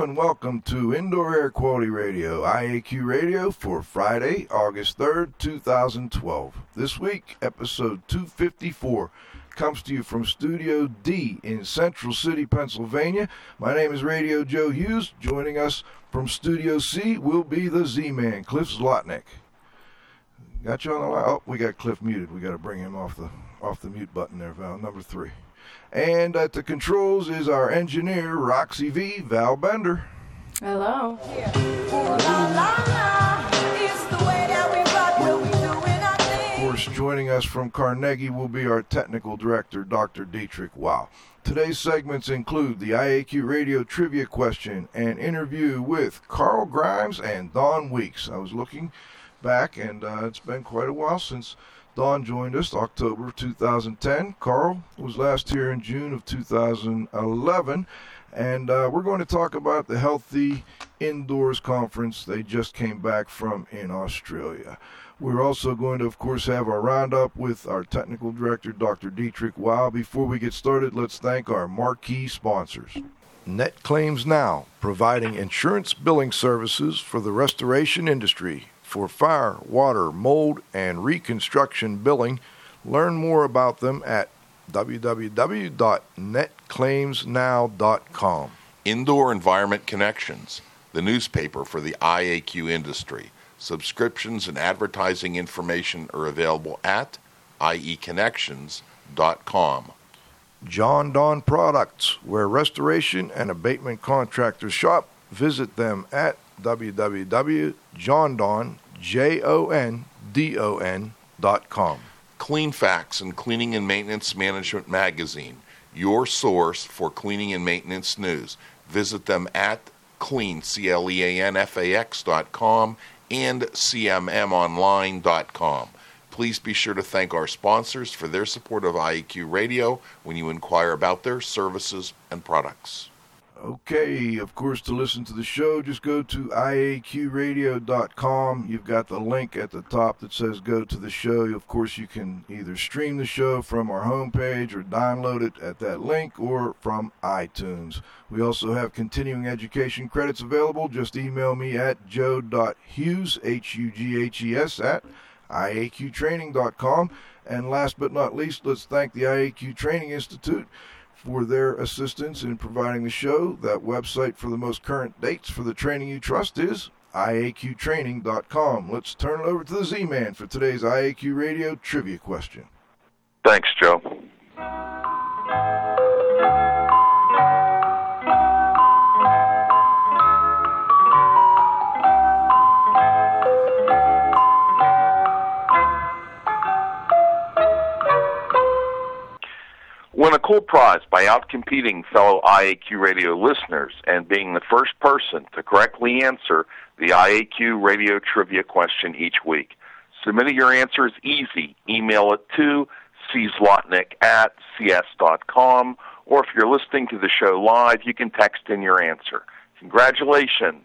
And welcome to Indoor Air Quality Radio, IAQ Radio, for Friday, August 3rd, 2012. This week, episode 254 comes to you from Studio D in Central City, Pennsylvania. My name is Radio Joe Hughes. Joining us from Studio C will be the Z Man, Cliff Zlotnick. Got you on the line. Oh, we got Cliff muted. We got to bring him off the off the mute button there, Val. Number three. And at the controls is our engineer, Roxy V, Val Bender. Hello. Of course, joining us from Carnegie will be our technical director, Dr. Dietrich Wow. Today's segments include the IAQ radio trivia question and interview with Carl Grimes and Don Weeks. I was looking back, and uh, it's been quite a while since Don joined us, October 2010. Carl was last here in June of 2011. And uh, we're going to talk about the Healthy Indoors Conference they just came back from in Australia. We're also going to, of course, have our roundup with our technical director, Dr. Dietrich Wow. Before we get started, let's thank our marquee sponsors. Net Claims Now, providing insurance billing services for the restoration industry for fire, water, mold, and reconstruction billing. Learn more about them at www.netclaimsnow.com. Indoor Environment Connections, the newspaper for the IAQ industry. Subscriptions and advertising information are available at ieconnections.com. Jon-Don Products, where restoration and abatement contractors shop. Visit them at www.jondon.com. Clean Facts and Cleaning and Maintenance Management Magazine, your source for cleaning and maintenance news. Visit them at clean, and cmmonline.com. Please be sure to thank our sponsors for their support of IEQ Radio when you inquire about their services and products. Okay, of course, to listen to the show, just go to iaqradio.com. You've got the link at the top that says go to the show. Of course, you can either stream the show from our homepage or download it at that link or from iTunes. We also have continuing education credits available. Just email me at joe.hughes, H-U-G-H-E-S, at iaqtraining.com. And last but not least, let's thank the IAQ Training Institute for their assistance in providing the show. That website for the most current dates for the training you trust is iaqtraining.com. Let's turn it over to the Z Man for today's IAQ Radio trivia question. Thanks, Joe. Win a cool prize by outcompeting fellow IAQ radio listeners and being the first person to correctly answer the IAQ radio trivia question each week. Submitting your answer is easy. Email it to czlotnick at cs.com, or if you're listening to the show live, you can text in your answer. Congratulations.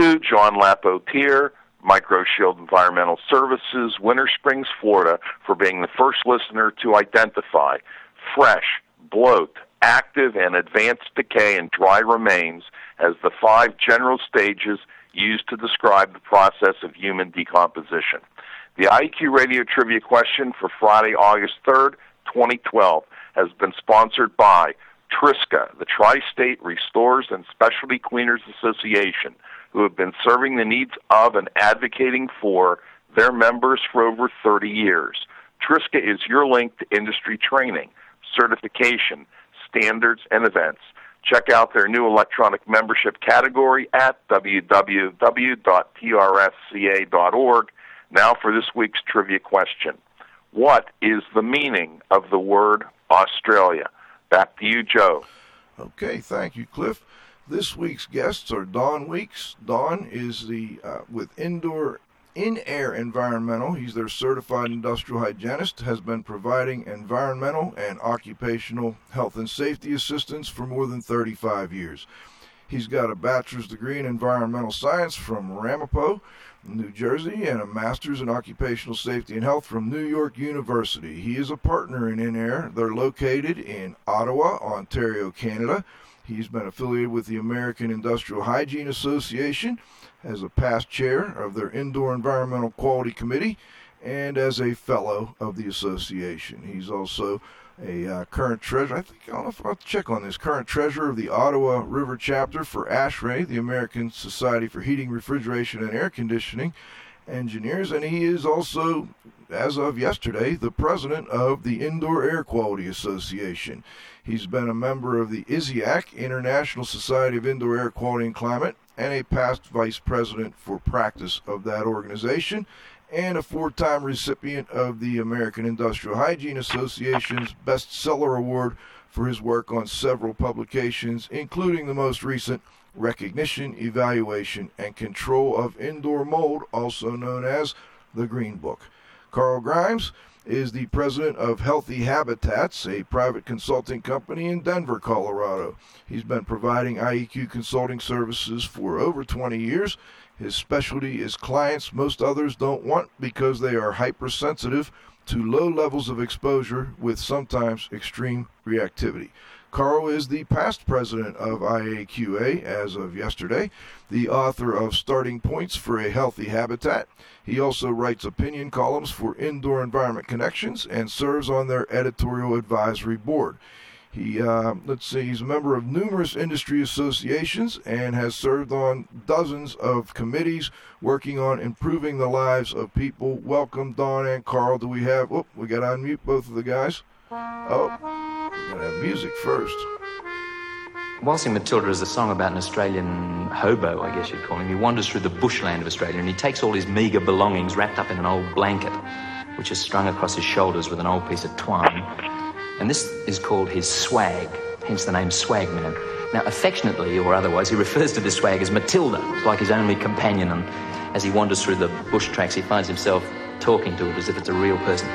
To John Lapotier, MicroShield Environmental Services, Winter Springs, Florida, for being the first listener to identify fresh, bloat, active, and advanced decay in dry remains as the five general stages used to describe the process of human decomposition. The IQ Radio Trivia question for Friday, August 3rd, 2012 has been sponsored by Triska, the Tri State Restorers and Specialty Cleaners Association, who have been serving the needs of and advocating for their members for over 30 years. Triska is your link to industry training, certification, standards, and events. Check out their new electronic membership category at www.trsca.org. Now for this week's trivia question. What is the meaning of the word Australia? Back to you, Joe. Okay, thank you, Cliff. This week's guests are Don Weeks. Don is the uh, with Indoor in Air Environmental. He's their certified industrial hygienist, has been providing environmental and occupational health and safety assistance for more than 35 years. He's got a bachelor's degree in environmental science from Ramapo, New Jersey, and a master's in occupational safety and health from New York University. He is a partner in InAir. They're located in Ottawa, Ontario, Canada. He's been affiliated with the American Industrial Hygiene Association as a past chair of their Indoor Environmental Quality Committee and as a fellow of the association. He's also a uh, current treasurer. I think I'll check on this. Current treasurer of the Ottawa River chapter for ASHRAE, the American Society for Heating, Refrigeration, and Air Conditioning Engineers, and he is also, as of yesterday, the president of the Indoor Air Quality Association. He's been a member of the ISIAQ, International Society of Indoor Air Quality and Climate, and a past vice president for practice of that organization and a four time recipient of the American Industrial Hygiene Association's Bestseller Award for his work on several publications, including the most recent Recognition, Evaluation, and Control of Indoor Mold, also known as the Green Book. Carl Grimes is the president of Healthy Habitats, a private consulting company in Denver, Colorado. He's been providing IEQ consulting services for over 20 years his specialty is clients most others don't want because they are hypersensitive to low levels of exposure with sometimes extreme reactivity. Carl is the past president of IAQA as of yesterday, the author of Starting Points for a Healthy Habitat. He also writes opinion columns for Indoor Environment Connections and serves on their editorial advisory board. He, uh, let's see, he's a member of numerous industry associations and has served on dozens of committees working on improving the lives of people. Welcome, Don and Carl. Do we have, oh, we got to unmute both of the guys. Oh, we got to have music first. Waltzing Matilda is a song about an Australian hobo, I guess you'd call him. He wanders through the bushland of Australia and he takes all his meagre belongings wrapped up in an old blanket, which is strung across his shoulders with an old piece of twine and this is called his swag, hence the name Swagman. Now, affectionately or otherwise, he refers to this swag as Matilda, like his only companion, and as he wanders through the bush tracks, he finds himself talking to it as if it's a real person.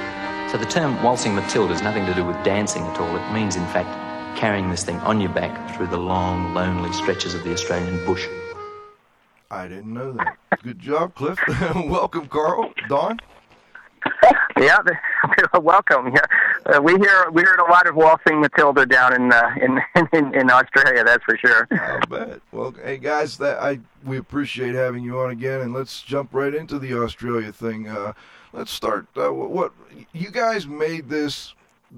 So the term waltzing Matilda has nothing to do with dancing at all. It means, in fact, carrying this thing on your back through the long, lonely stretches of the Australian bush. I didn't know that. Good job, Cliff. Welcome, Carl. Don? yeah, welcome. Yeah, uh, we hear we heard a lot of waltzing Matilda down in, uh, in in in Australia. That's for sure. I bet. Well, hey guys, that I we appreciate having you on again, and let's jump right into the Australia thing. Uh, let's start. Uh, what you guys made this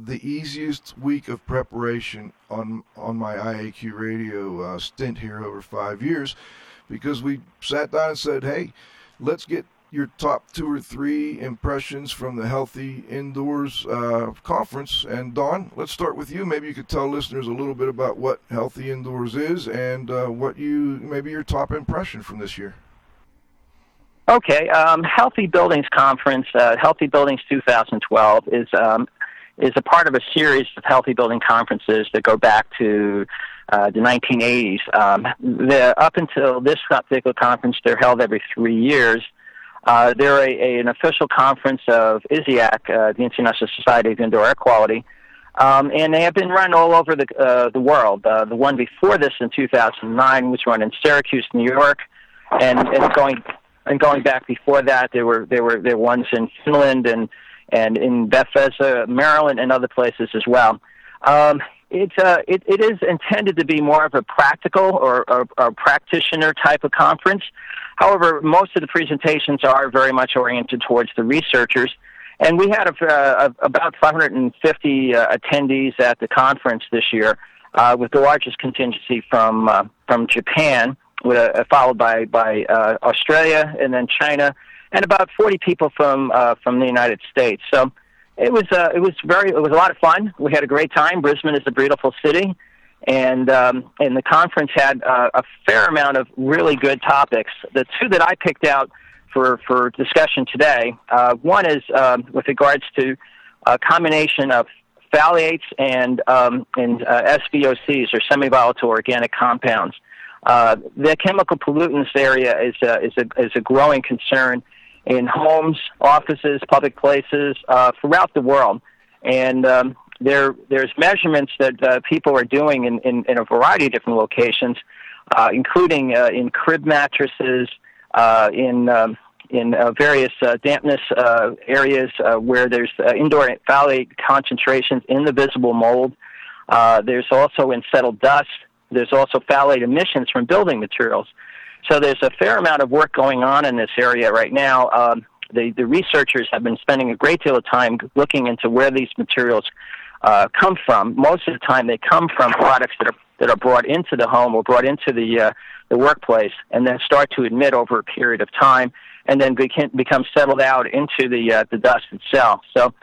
the easiest week of preparation on on my IAQ radio uh, stint here over five years, because we sat down and said, hey, let's get your top two or three impressions from the Healthy Indoors uh, conference. And Don, let's start with you. Maybe you could tell listeners a little bit about what Healthy Indoors is and uh, what you maybe your top impression from this year. Okay, um, Healthy Buildings Conference, uh, Healthy Buildings 2012 is um, is a part of a series of healthy building conferences that go back to uh, the 1980s. Um, up until this particular conference, they're held every three years. Uh, they're a, a, an official conference of ISIAQ, uh, the International Society of Indoor Air Quality, um, and they have been run all over the uh, the world. Uh, the one before this in 2009 was run in Syracuse, New York, and, and going and going back before that, there were there were there were ones in Finland and and in Bethesda, Maryland, and other places as well. Um, it's uh, it, it is intended to be more of a practical or, or, or practitioner type of conference. However, most of the presentations are very much oriented towards the researchers, And we had a, uh, about 550 uh, attendees at the conference this year, uh, with the largest contingency from uh, from Japan, with, uh, followed by by Australia and then China, and about 40 people from from the United States. So it was it was very it was a lot of fun. We had a great time. Brisbane is a beautiful city, and um, and the conference had uh, a fair amount of really good topics. The two that I picked out for for discussion today, uh, one is um, with regards to a combination of phthalates and um, and uh, SVOCs or semi-volatile organic compounds. Uh, the chemical pollutants area is a, is a is a growing concern in homes, offices, public places uh, throughout the world, and um, there there's measurements that uh, people are doing in, in, in a variety of different locations, uh, including uh, in crib mattresses, uh, in um, in uh, various dampness areas where there's indoor phthalate concentrations in the visible mold. There's also in settled dust. There's also phthalate emissions from building materials. So there's a fair amount of work going on in this area right now. Um, the, the researchers have been spending a great deal of time looking into where these materials uh, come from. Most of the time, they come from products that are that are brought into the home or brought into the uh, the workplace, and then start to emit over a period of time, and then become, become settled out into the uh, the dust itself. So,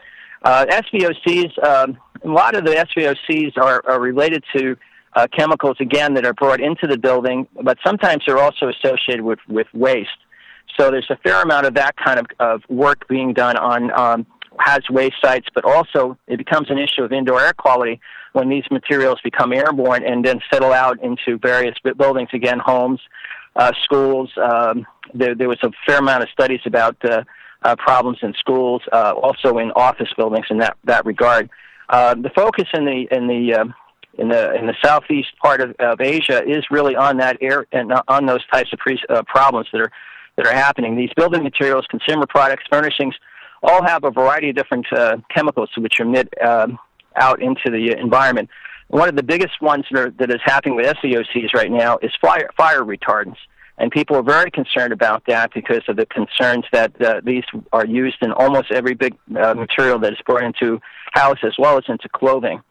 uh, SVOCs, um, a lot of the SVOCs are, are related to uh, chemicals again that are brought into the building, but sometimes they're also associated with with waste. So there's a fair amount of that kind of, of work being done on um, hazardous waste sites, but also it becomes an issue of indoor air quality when these materials become airborne and then settle out into various buildings, again, homes, uh, schools. Um, there, there was a fair amount of studies about uh, uh, problems in schools, uh, also in office buildings in that, that regard. Uh, the focus in the in the uh, in the in the southeast part of, of Asia is really on that air and on those types of pre- uh, problems that are that are happening. These building materials, consumer products, furnishings, all have a variety of different uh, chemicals which emit um, out into the environment. One of the biggest ones that, are, that is happening with SVOCs right now is fire, fire retardants. And people are very concerned about that because of the concerns that uh, these are used in almost every big uh, material that is brought into house as well as into clothing.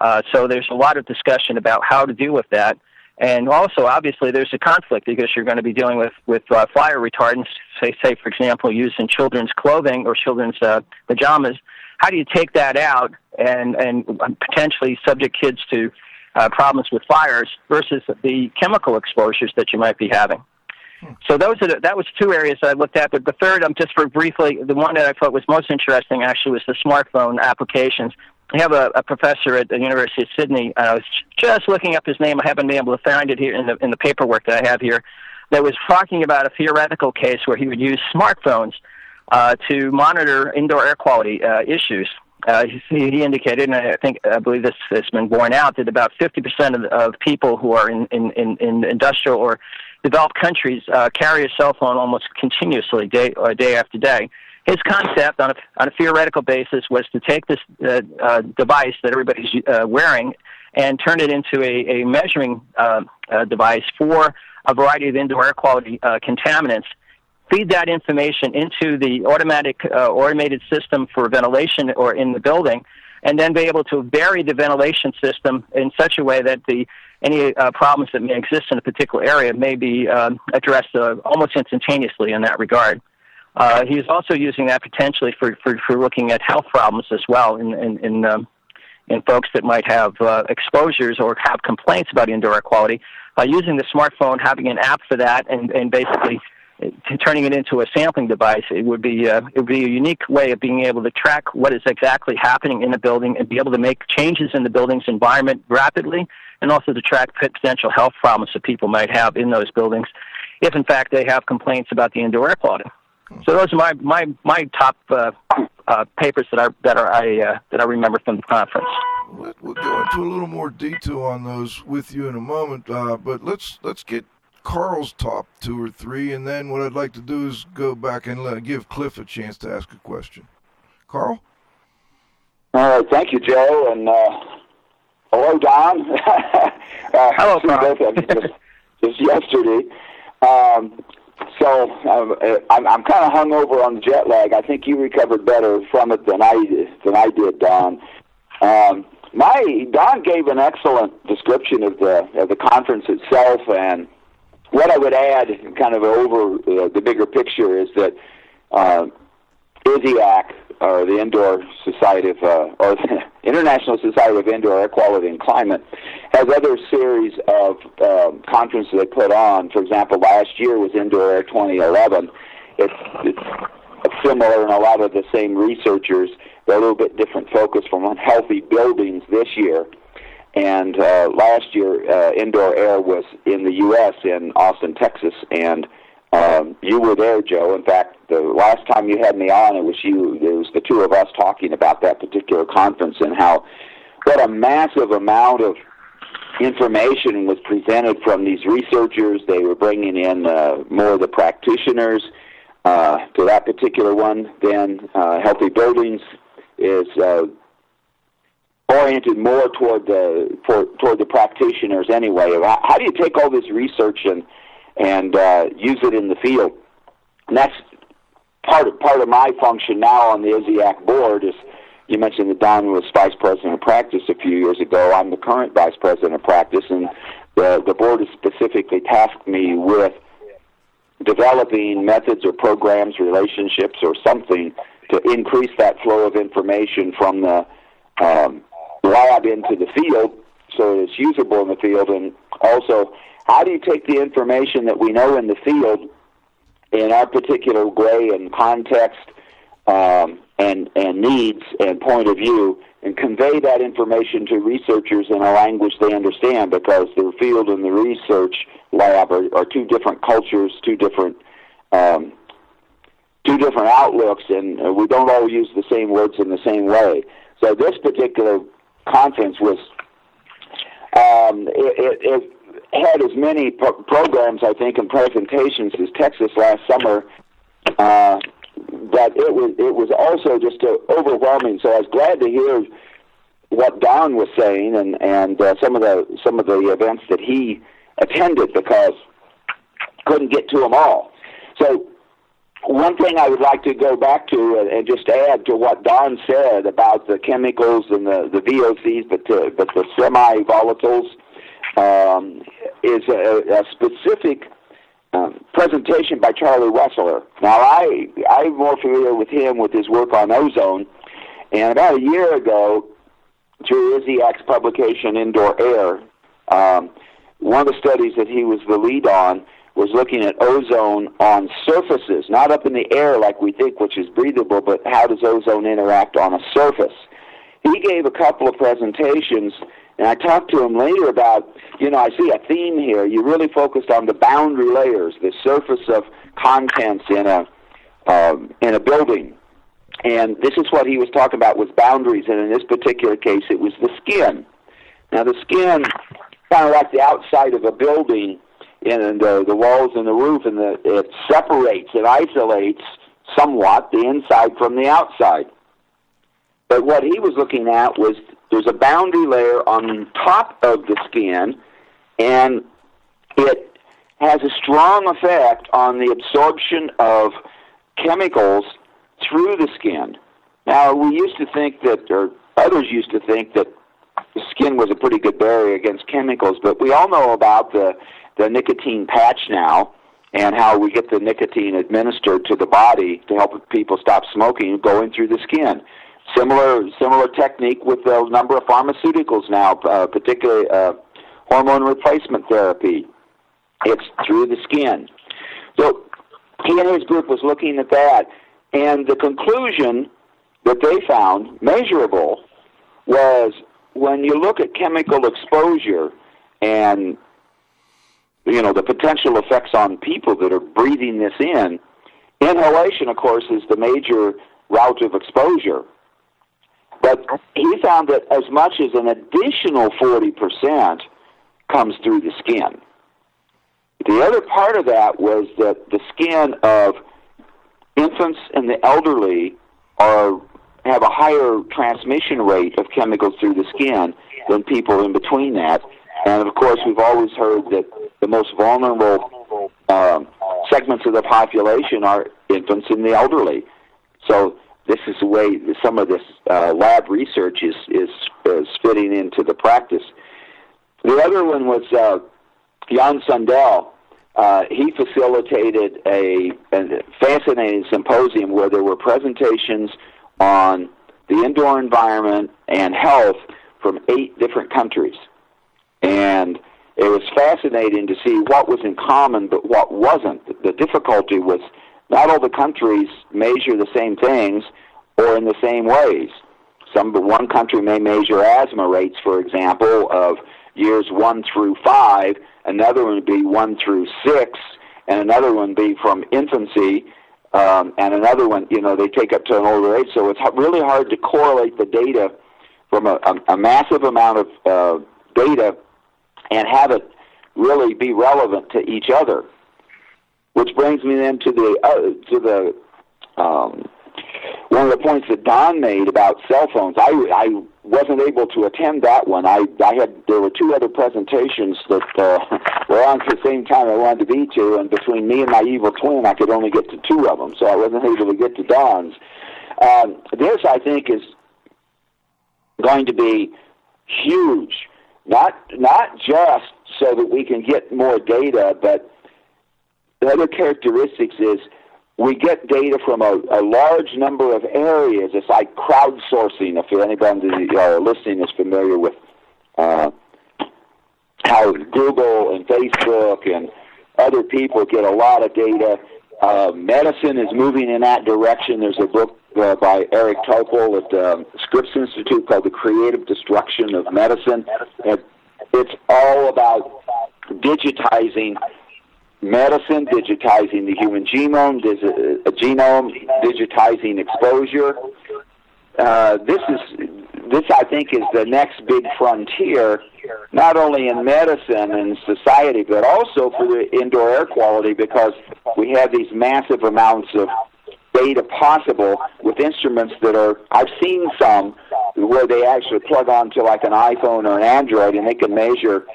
Uh, so there's a lot of discussion about how to deal with that. And also, obviously, there's a conflict because you're going to be dealing with with uh, fire retardants. Say, say for example, used in children's clothing or children's uh, pajamas. How do you take that out and and potentially subject kids to uh, problems with fires versus the chemical exposures that you might be having? So those are the, that was two areas I looked at. But the third, um, just for briefly, the one that I thought was most interesting actually was the smartphone applications. I have a, a professor at the University of Sydney. And I was just looking up his name. I haven't been able to find it here in the in the paperwork that I have here. That was talking about a theoretical case where he would use smartphones uh, to monitor indoor air quality uh, issues. Uh, he, he indicated, and I think I believe this has been borne out, that about 50% of, of people who are in, in, in, in industrial or developed countries uh, carry a cell phone almost continuously, day, uh, day after day his concept on a, on a theoretical basis was to take this uh, uh, device that everybody's uh, wearing and turn it into a, a measuring uh, uh, device for a variety of indoor air quality uh, contaminants. Feed that information into the automatic uh, automated system for ventilation or in the building, and then be able to vary the ventilation system in such a way that the any uh, problems that may exist in a particular area may be um, addressed uh, almost instantaneously in that regard. Uh, he's also using that potentially for, for, for looking at health problems as well in, in, in, um, in folks that might have uh, exposures or have complaints about indoor air quality. By using the smartphone, having an app for that, and, and basically uh, turning it into a sampling device, it would be uh, it would be a unique way of being able to track what is exactly happening in the building and be able to make changes in the building's environment rapidly, and also to track potential health problems that people might have in those buildings, if in fact they have complaints about the indoor air quality. So those are my my my top uh, uh, papers that I that are I uh, that I remember from the conference. We'll go into a little more detail on those with you in a moment, uh, but let's let's get Carl's top two or three, and then what I'd like to do is go back and let, give Cliff a chance to ask a question. Carl. All right, thank you, Joe, and uh, hello, Don. uh, hello, Carl. just, just yesterday. Um, so uh, I'm, I'm kind of hung over on jet lag. I think you recovered better from it than I than I did, Don. Um, my Don gave an excellent description of the of the conference itself, and what I would add, kind of over uh, the bigger picture, is that uh, or the Indoor Society of, uh, or the International Society of Indoor Air Quality and Climate, has other series of um, conferences they put on. For example, last year was Indoor Air 2011. It's, it's similar and a lot of the same researchers. They're a little bit different focus from on healthy buildings this year. And uh, last year, uh, Indoor Air was in the U.S. in Austin, Texas, and um, you were there, Joe. In fact, the last time you had me on, it was you. It was the two of us talking about that particular conference and how what a massive amount of information was presented from these researchers. They were bringing in uh, more of the practitioners uh, to that particular one. Then uh, Healthy Buildings is uh, oriented more toward the for, toward the practitioners anyway. How, how do you take all this research and and uh, use it in the field. And that's part of part of my function now on the ISIAQ board. Is you mentioned that Don was vice president of practice a few years ago. I'm the current vice president of practice, and the the board has specifically tasked me with developing methods or programs, relationships, or something to increase that flow of information from the um, lab into the field so it's usable in the field, and also how do you take the information that we know in the field in our particular way and context um, and, and needs and point of view and convey that information to researchers in a language they understand because the field and the research lab are, are two different cultures, two different um, two different outlooks, and we don't all use the same words in the same way. So this particular conference was um, it, it, it had as many pro- programs, I think, and presentations as Texas last summer. Uh, but it was it was also just uh, overwhelming. So I was glad to hear what Don was saying and and uh, some of the some of the events that he attended because couldn't get to them all. So one thing I would like to go back to and, and just add to what Don said about the chemicals and the the VOCs, but to, but the semi volatiles um, is a, a specific um, presentation by Charlie Weschler. Now, I I'm more familiar with him with his work on ozone, and about a year ago, through ISIAQ's publication Indoor Air, um, one of the studies that he was the lead on was looking at ozone on surfaces, not up in the air like we think, which is breathable, but how does ozone interact on a surface? He gave a couple of presentations and I talked to him later about, you know, I see a theme here. You really focused on the boundary layers, the surface of contents in a um, in a building. And this is what he was talking about was boundaries, and in this particular case, it was the skin. Now, the skin, kind of like the outside of a building, and the, the walls and the roof, and the, it separates, it isolates somewhat the inside from the outside. But what he was looking at was there's a boundary layer on top of the skin, and it has a strong effect on the absorption of chemicals through the skin. Now, we used to think that, or others used to think that the skin was a pretty good barrier against chemicals, but we all know about the, the nicotine patch now and how we get the nicotine administered to the body to help people stop smoking going through the skin. Similar similar technique with a number of pharmaceuticals now, uh, particularly uh, hormone replacement therapy. It's through the skin. So he and his group was looking at that, and the conclusion that they found measurable was when you look at chemical exposure and you know the potential effects on people that are breathing this in inhalation of course is the major route of exposure but he found that as much as an additional 40% comes through the skin. The other part of that was that the skin of infants and the elderly are have a higher transmission rate of chemicals through the skin than people in between that. And of course, we've always heard that the most vulnerable um, segments of the population are infants and the elderly. So this is the way some of this uh, lab research is, is is fitting into the practice. The other one was uh, Jan Sundell. Uh, he facilitated a, a fascinating symposium where there were presentations on the indoor environment and health from eight different countries. And it was fascinating to see what was in common but what wasn't. The difficulty was not all the countries measure the same things or in the same ways. Some one country may measure asthma rates, for example, of years one through five. Another one would be one through six, and another one be from infancy, um, and another one, you know, they take up to an older age. So it's really hard to correlate the data from a, a, a massive amount of uh, data and have it really be relevant to each other. Which brings me then to the uh, to the um, one of the points that Don made about cell phones. I I wasn't able to attend that one. I I had there were two other presentations that uh, were on at the same time I wanted to be to, and between me and my evil twin, I could only get to two of them, so I wasn't able to get to Don's. Um, this I think is going to be huge. Not not just so that we can get more data, but the other characteristics is we get data from a, a large number of areas. It's like crowdsourcing. If anybody listening is familiar with uh, how Google and Facebook and other people get a lot of data. Uh, medicine is moving in that direction. There's a book uh, by Eric Topol at um, Scripps Institute called The Creative Destruction of Medicine. And it's all about digitizing medicine, digitizing the human genome, dig- uh, genome, digitizing exposure. Uh, this is this I think is the next big frontier, not only in medicine and society, but also for the indoor air quality because we have these massive amounts of data possible with instruments that are I've seen some where they actually plug onto like an iPhone or an Android and they can measure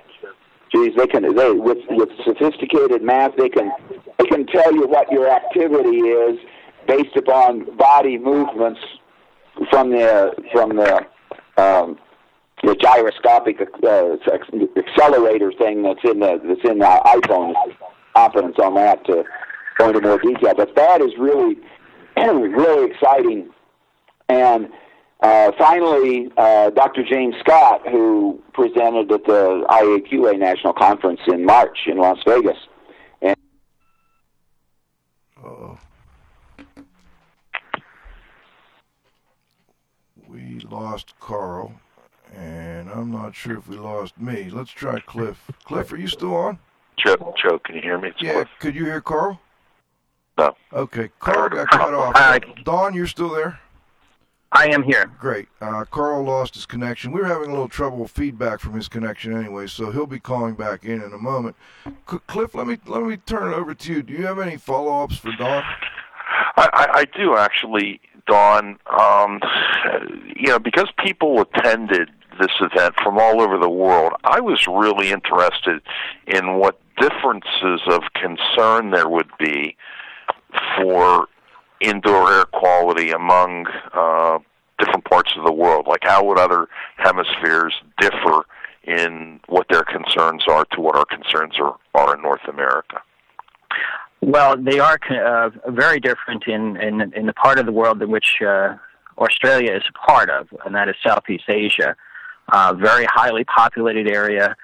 geez they can they with with sophisticated math they can they can tell you what your activity is based upon body movements from the from the um, the gyroscopic uh, accelerator thing that's in the that's in the iPhone. Confidence on that to go into more detail, but that is really really exciting. And uh, finally, uh, Dr. James Scott, who presented at the IAQA National Conference in March in Las Vegas. And Uh-oh. We lost Carl, and I'm not sure if we lost me. Let's try Cliff. Cliff, are you still on? Joe, Joe, can you hear me? It's Yeah. Cliff. Could you hear Carl? No. Okay. Carl got cut off. Hi. Don, you're still there? I am here. Great. Uh, Carl lost his connection. We were having a little trouble with feedback from his connection anyway, so he'll be calling back in in a moment. C- Cliff, let me let me turn it over to you. Do you have any follow-ups for Don? I, I, I do actually, Don. Um, you know, because people attended this event from all over the world, I was really interested in what differences of concern there would be for indoor air quality among uh, different parts of the world. Like, how would other hemispheres differ in what their concerns are to what our concerns are, are in North America? Well, they are uh, very different in, in in the part of the world in which uh, Australia is a part of, and that is Southeast Asia. Uh, very highly populated area,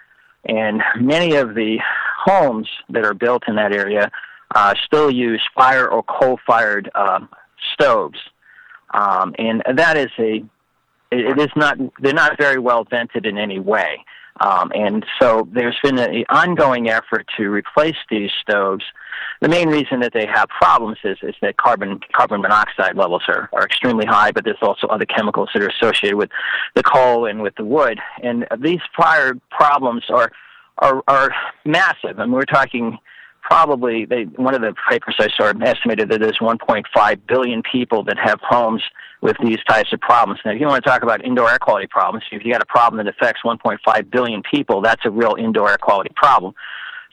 and many of the homes that are built in that area uh, still use fire or coal-fired um, stoves, um, and that is a it, it is not they're not very well vented in any way. Um, and so there's been an ongoing effort to replace these stoves. The main reason that they have problems is, is that carbon carbon monoxide levels are, are extremely high, but there's also other chemicals that are associated with the coal and with the wood. And these fire problems are are, are massive. And we're talking probably they, one of the papers I saw estimated that there's 1.5 billion people that have homes with these types of problems. Now, if you want to talk about indoor air quality problems, if you got a problem that affects 1.5 billion people, that's a real indoor air quality problem.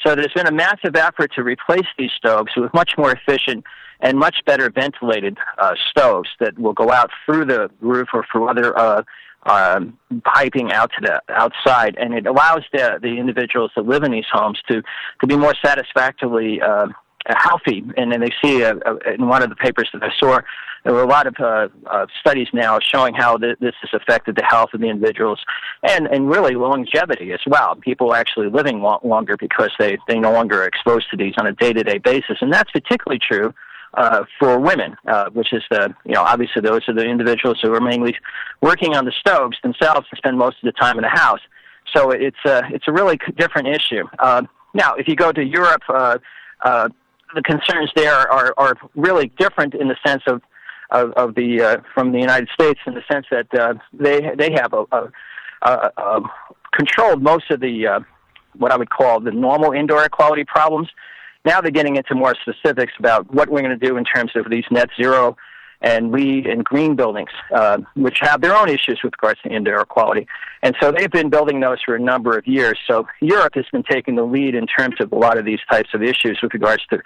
So there's been a massive effort to replace these stoves with much more efficient and much better ventilated uh, stoves that will go out through the roof or through other uh, um, piping out to the outside, and it allows the the individuals that live in these homes to to be more satisfactorily uh, healthy. And then they see uh, in one of the papers that I saw, there were a lot of uh, uh, studies now showing how th- this has affected the health of the individuals and and really longevity as well. People actually living lo- longer because they they no longer are exposed to these on a day to day basis, and that's particularly true uh, for women, uh, which is the you know obviously those are the individuals who are mainly working on the stoves themselves and spend most of the time in the house. So it's a it's a really different issue. Uh, now, if you go to Europe, uh, uh, the concerns there are are really different in the sense of of, of the uh, from the United States in the sense that uh, they they have a, a, a, a controlled most of the uh, what I would call the normal indoor air quality problems now they're getting into more specifics about what we're going to do in terms of these net zero and LEED and green buildings, uh, which have their own issues with regards to indoor air quality. And so they've been building those for a number of years. So Europe has been taking the lead in terms of a lot of these types of issues with regards to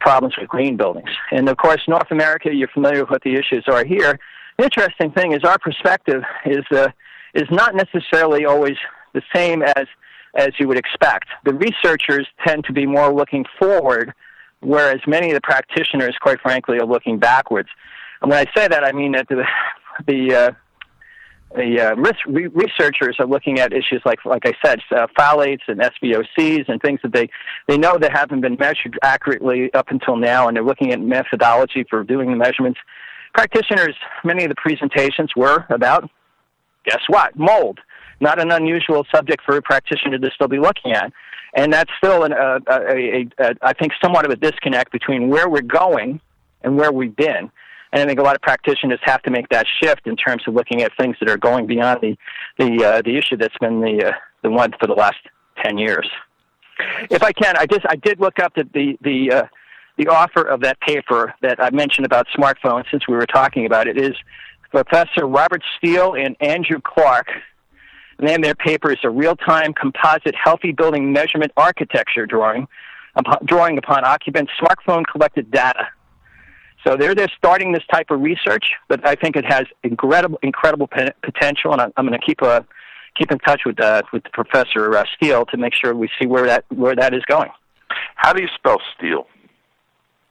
problems with green buildings. And of course, North America, you're familiar with what the issues are here. The interesting thing is our perspective is uh, is not necessarily always the same as as you would expect. The researchers tend to be more looking forward, whereas many of the practitioners, quite frankly, are looking backwards. And when I say that, I mean that the the uh, the uh, re- researchers are looking at issues like, like I said, uh, phthalates and SVOCs and things that they, they know that haven't been measured accurately up until now, and they're looking at methodology for doing the measurements. Practitioners, many of the presentations were about, guess what, mold not an unusual subject for a practitioner to still be looking at. And that's still an, uh, a, a, a, I think, somewhat of a disconnect between where we're going and where we've been. And I think a lot of practitioners have to make that shift in terms of looking at things that are going beyond the the uh, the issue that's been the uh, the one for the last ten years. If I can, I just I did look up the the the, uh, the author of that paper that I mentioned about smartphones. Since we were talking about it, is Professor Robert Steele and Andrew Clarke the name of their paper is a real-time composite healthy building measurement architecture drawing, upon, drawing upon occupants' smartphone collected data. So they're they're starting this type of research, but I think it has incredible incredible potential, and I'm, I'm going to keep a uh, keep in touch with uh, with the Professor uh, Steele to make sure we see where that where that is going. How do you spell Steele?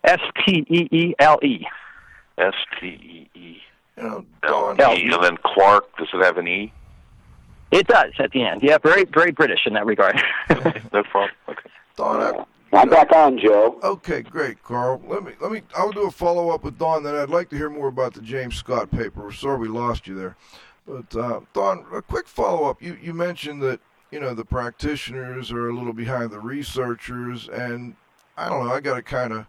S T E E L E. S T E E L E. And then Clark, does it have an E? It does at the end. Yeah, very very British in that regard. no problem. Okay. Don, I, am back on, Joe. Okay, great, Carl. Let me let me. I'll do a follow up with Don. Then I'd like to hear more about the James Scott paper. We're sorry we lost you there, but uh, Don, a quick follow up. You you mentioned that you know the practitioners are a little behind the researchers, and I don't know. I got to kind of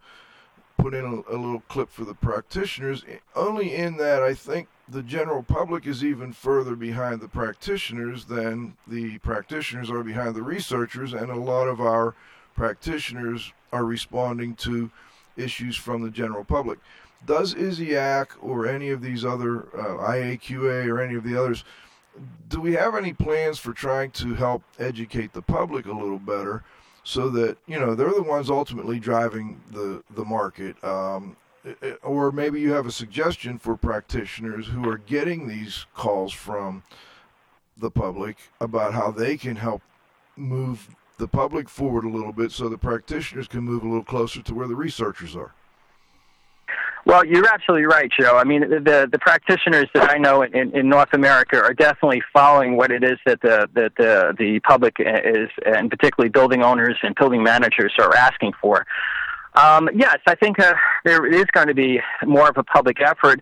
put in a, a little clip for the practitioners. Only in that I think the general public is even further behind the practitioners than the practitioners are behind the researchers, and a lot of our practitioners are responding to issues from the general public. Does ISIAQ or any of these other uh, IAQA or any of the others, do we have any plans for trying to help educate the public a little better? So that you know they're the ones ultimately driving the the market. Um, or maybe you have a suggestion for practitioners who are getting these calls from the public about how they can help move the public forward a little bit so the practitioners can move a little closer to where the researchers are. Well, you're absolutely right, Joe. I mean, the the practitioners that I know in, in North America are definitely following what it is that the that the the public is, and particularly building owners and building managers are asking for. Um, yes, I think uh, there is going to be more of a public effort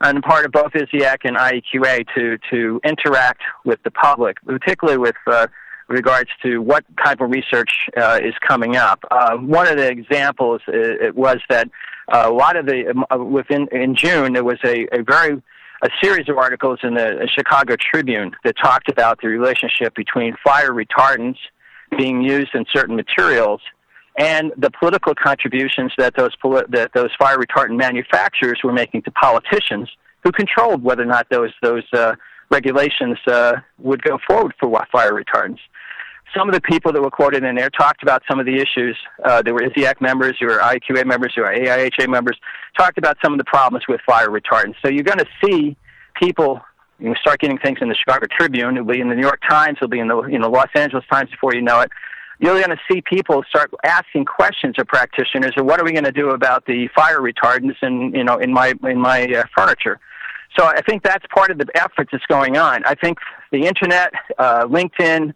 on the part of both ISIAQ and IAQA to to interact with the public, particularly with uh, regards to what type of research uh, is coming up. Uh, one of the examples uh, it was that a lot of the um, uh, within in June there was a, a very a series of articles in the Chicago Tribune that talked about the relationship between fire retardants being used in certain materials and the political contributions that those that those fire retardant manufacturers were making to politicians who controlled whether or not those those uh, regulations uh, would go forward for fire retardants. Some of the people that were quoted in there talked about some of the issues. Uh, there were ISIAQ members, there were IAQA members, there were AIHA members, talked about some of the problems with fire retardants. So you're going to see people you start getting things in the Chicago Tribune. It'll be in the New York Times. It'll be in the you know Los Angeles Times before you know it. You're going to see people start asking questions of practitioners, or what are we going to do about the fire retardants in you know in my in my uh, furniture? So I think that's part of the effort that's going on. I think the internet, uh, LinkedIn,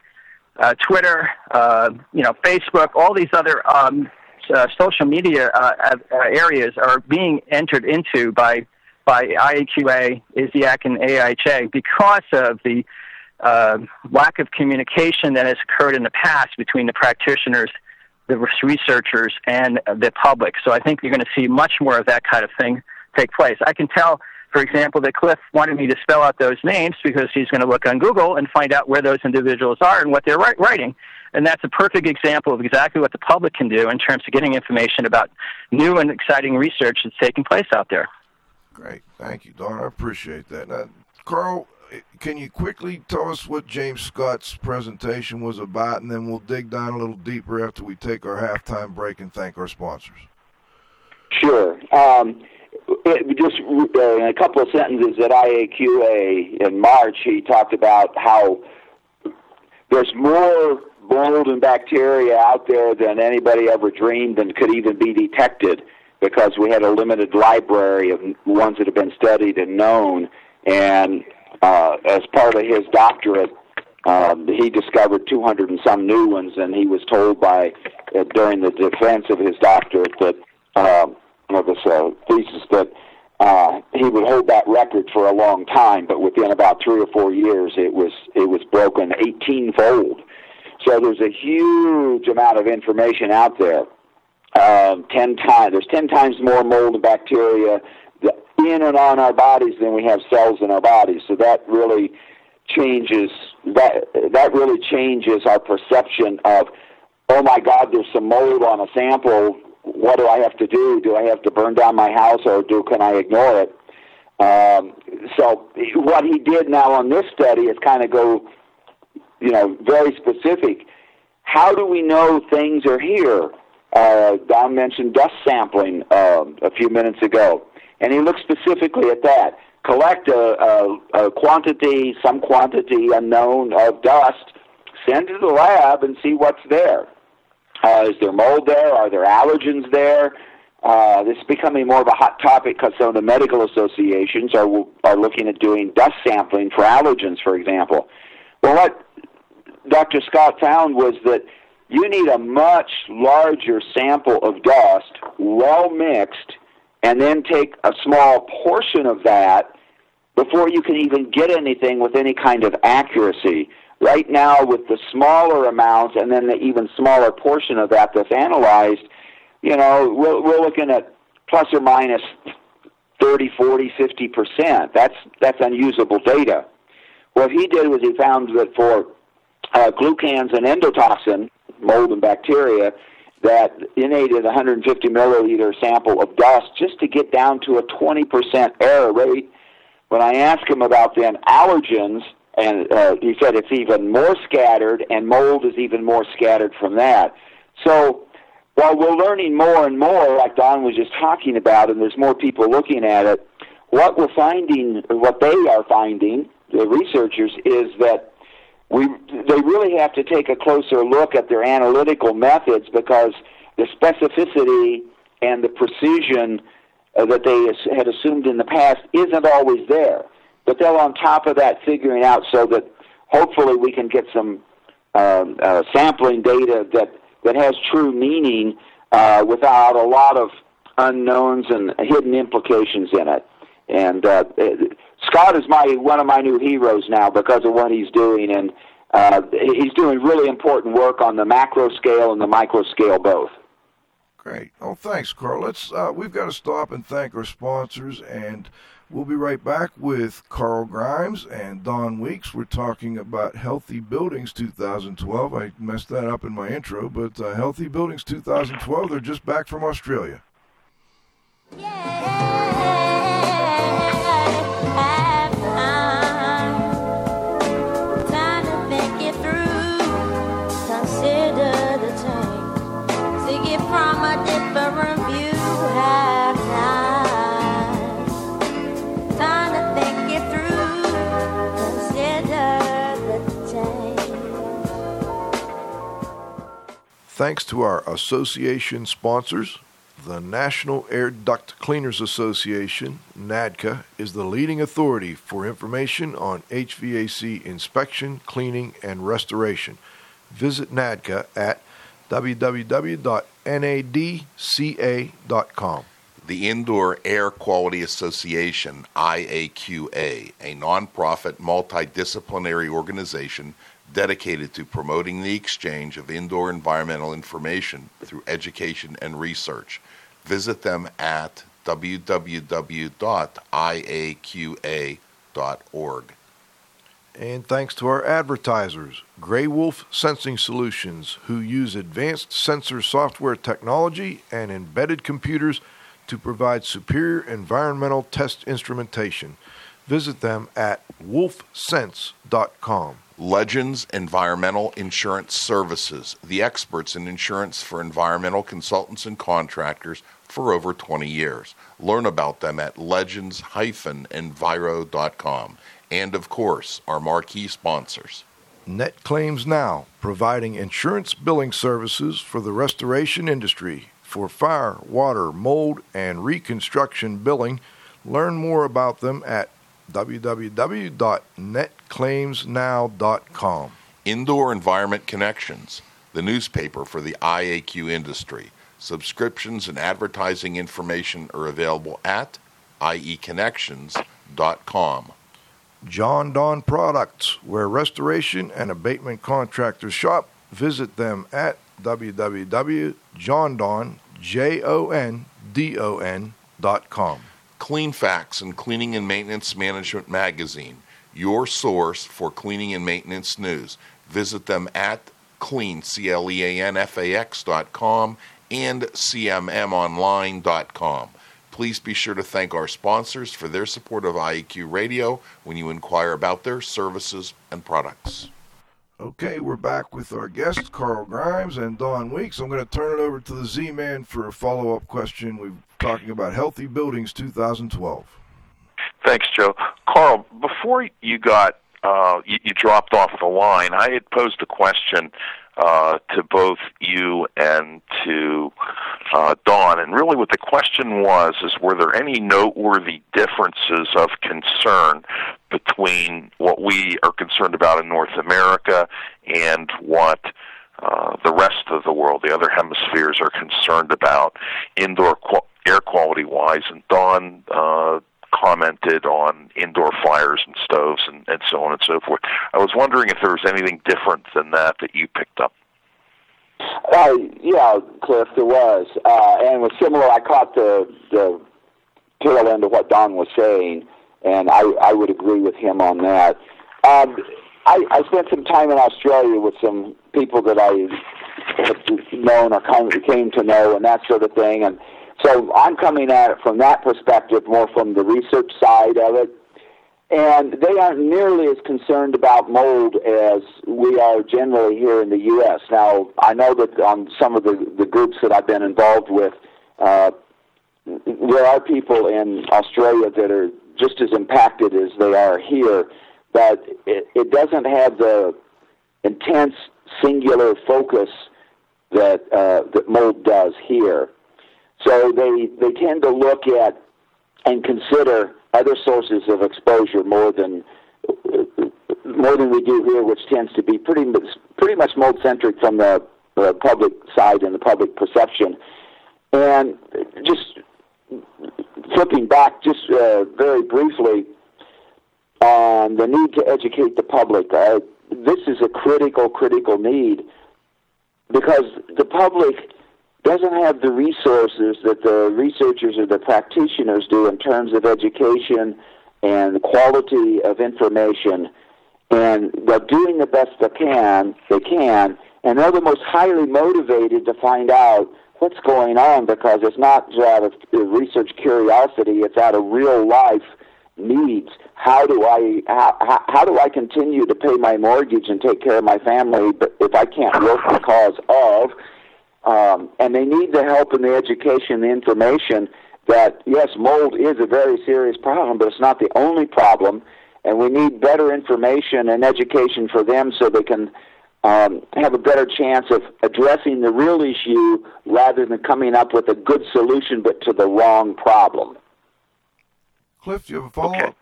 uh, Twitter, uh, you know, Facebook, all these other um, uh, social media uh, uh, areas are being entered into by by IAQA, ISIAQ, and AIHA because of the uh, lack of communication that has occurred in the past between the practitioners, the researchers, and the public. So I think you're going to see much more of that kind of thing take place. I can tell, for example, that Cliff wanted me to spell out those names because he's going to look on Google and find out where those individuals are and what they're writing. And that's a perfect example of exactly what the public can do in terms of getting information about new and exciting research that's taking place out there. Great. Thank you, Don. I appreciate that. Now, Carl, can you quickly tell us what James Scott's presentation was about, and then we'll dig down a little deeper after we take our halftime break and thank our sponsors? Sure. Um, just uh, in a couple of sentences at IAQA in March, he talked about how there's more mold and bacteria out there than anybody ever dreamed and could even be detected because we had a limited library of ones that have been studied and known. And uh, as part of his doctorate, um, he discovered 200 and some new ones, and he was told by uh, during the defense of his doctorate that um, of this uh, thesis that uh, he would hold that record for a long time, but within about three or four years, it was it was broken 18 fold. So there's a huge amount of information out there um, ten times. There's ten times more mold and bacteria in and on our bodies than we have cells in our bodies. So that really changes that that really changes our perception of oh my god there's some mold on a sample what do i have to do do i have to burn down my house or do can i ignore it um, so what he did now on this study is kind of go you know very specific how do we know things are here uh, Don mentioned dust sampling uh, a few minutes ago, and he looked specifically at that. Collect a, a, a quantity, some quantity unknown of dust, send it to the lab, and see what's there. Uh, is there mold there? Are there allergens there? Uh, this is becoming more of a hot topic because some of the medical associations are are looking at doing dust sampling for allergens, for example. Well, what Dr. Scott found was that you need a much larger sample of dust, well mixed, and then take a small portion of that before you can even get anything with any kind of accuracy. Right now, with the smaller amounts and then the even smaller portion of that that's analyzed, you know, we're, we're looking at plus or minus 30, 40, 50 percent. That's that's unusable data. What he did was he found that for uh, glucans and endotoxin, mold and bacteria that inundated 150 milliliter sample of dust just to get down to a 20% error rate. When I asked him about then allergens, and uh, he said it's even more scattered, and mold is even more scattered from that. So while we're learning more and more, like Don was just talking about, and there's more people looking at it, what we're finding, what they are finding, the researchers, is that we they really have to take a closer look at their analytical methods because the specificity and the precision uh, that they had assumed in the past isn't always there. But they're on top of that figuring out so that hopefully we can get some um, uh, sampling data that that has true meaning uh, without a lot of unknowns and hidden implications in it. And uh, Scott is my one of my new heroes now because of what he's doing, and uh, he's doing really important work on the macro scale and the micro scale both. Great. Oh, thanks, Carl. Let's. Uh, we've got to stop and thank our sponsors, and we'll be right back with Carl Grimes and Don Weeks. We're talking about Healthy Buildings 2012. I messed that up in my intro, but uh, Healthy Buildings 2012. They're just back from Australia. Yeah. Thanks to our association sponsors, the National Air Duct Cleaners Association, NADCA, is the leading authority for information on HVAC inspection, cleaning, and restoration. Visit NADCA at www.nadca.com. The Indoor Air Quality Association, IAQA, a nonprofit multidisciplinary organization dedicated to promoting the exchange of indoor environmental information through education and research. Visit them at www.iaqa.org. And thanks to our advertisers, GrayWolf Sensing Solutions, who use advanced sensor software technology and embedded computers to provide superior environmental test instrumentation. Visit them at wolfsense.com. Legends Environmental Insurance Services, the experts in insurance for environmental consultants and contractors for over 20 years. Learn about them at legends-enviro.com. And of course, our marquee sponsors. Net Claims Now, providing insurance billing services for the restoration industry for fire, water, mold, and reconstruction billing. Learn more about them at www.netclaimsnow.com. Indoor Environment Connections, the newspaper for the IAQ industry. Subscriptions and advertising information are available at ieconnections.com. Jon-Don Products, where restoration and abatement contractors shop. Visit them at www.jondon.com. Cleanfax and Cleaning and Maintenance Management Magazine, your source for cleaning and maintenance news. Visit them at clean, C-L-E-A-N-F-A-X.com and cmmonline.com. Please be sure to thank our sponsors for their support of IAQ Radio when you inquire about their services and products. Okay, we're back with our guests, Carl Grimes and Don Weeks. I'm going to turn it over to the Z Man for a follow up question. We're talking about Healthy Buildings 2012. Thanks, Joe. Carl, before you got uh, you, you dropped off the line, I had posed a question uh, to both you and to uh, Don. And really, what the question was is were there any noteworthy differences of concern between what we are concerned about in North America and what uh, the rest of the world, the other hemispheres, are concerned about indoor qu- air quality wise? And Don uh, commented on indoor fires and stoves and, and so on and so forth. I was wondering if there was anything different than that that you picked up. Uh, yeah, Cliff, there was, uh, and it was similar. I caught the the tail end of what Don was saying, and I I would agree with him on that. Um, I, I spent some time in Australia with some people that I have known or come, came to know, and that sort of thing, and so I'm coming at it from that perspective, more from the research side of it. And they aren't nearly as concerned about mold as we are generally here in the U.S. Now, I know that on some of the, the groups that I've been involved with, uh, there are people in Australia that are just as impacted as they are here, but it, it doesn't have the intense singular focus that uh, that mold does here. So they, they tend to look at and consider other sources of exposure more than more than we do here, which tends to be pretty much, pretty much mold centric from the, the public side and the public perception. And just flipping back, just uh, very briefly on the need to educate the public. Uh, this is a critical, critical need because the public doesn't have the resources that the researchers or the practitioners do in terms of education and quality of information. And they're doing the best they can, they can, and they're the most highly motivated to find out what's going on because it's not just out of research curiosity, it's out of real life needs. How do I how, how do I continue to pay my mortgage and take care of my family but if I can't work because of um, and they need the help and the education, the information that yes, mold is a very serious problem, but it's not the only problem, and we need better information and education for them so they can um, have a better chance of addressing the real issue rather than coming up with a good solution but to the wrong problem. Cliff, do you have a follow up? Okay.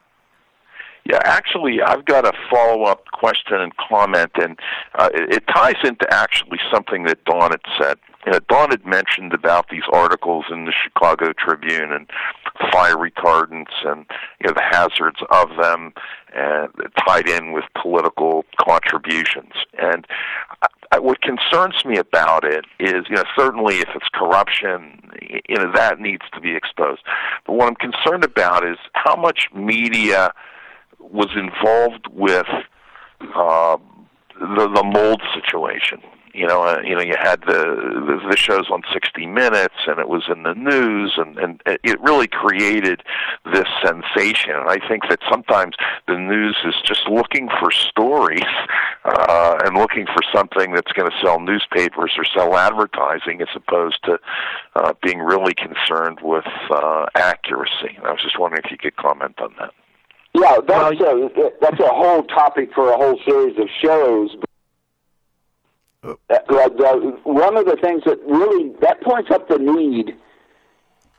Yeah, actually, I've got a follow up question and comment, and uh, it, it ties into actually something that Don had said. You know, Don had mentioned about these articles in the Chicago Tribune and fire retardants and you know the hazards of them, and tied in with political contributions. And I, what concerns me about it is, you know, certainly if it's corruption, you know, that needs to be exposed. But what I'm concerned about is how much media was involved with uh, the the mold situation. You know, uh, you know, you had the, the the shows on 60 Minutes, and it was in the news, and and it really created this sensation. And I think that sometimes the news is just looking for stories uh, and looking for something that's going to sell newspapers or sell advertising, as opposed to uh, being really concerned with uh, accuracy. And I was just wondering if you could comment on that. Yeah, that's a that's a whole topic for a whole series of shows. Uh, the, one of the things that really that points up the need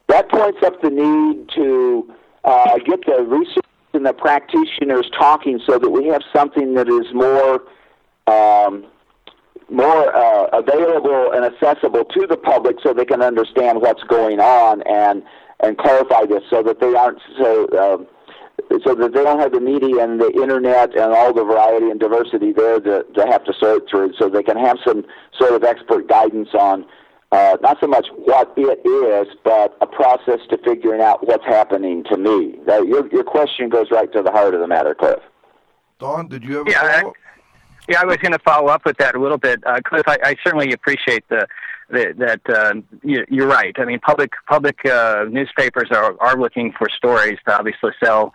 that points up the need to uh, get the research and the practitioners talking so that we have something that is more um, more uh, available and accessible to the public so they can understand what's going on and and clarify this so that they aren't so uh, so that they don't have the media and the internet and all the variety and diversity there to, to have to sort through, so they can have some sort of expert guidance on uh, not so much what it is, but a process to figuring out what's happening to me. That, your, your question goes right to the heart of the matter, Cliff. Don, did you have yeah, a follow-up? Yeah, I was going to follow up with that a little bit, uh, Cliff. I, I certainly appreciate the, the that uh, you, you're right. I mean, public public uh, newspapers are are looking for stories to obviously sell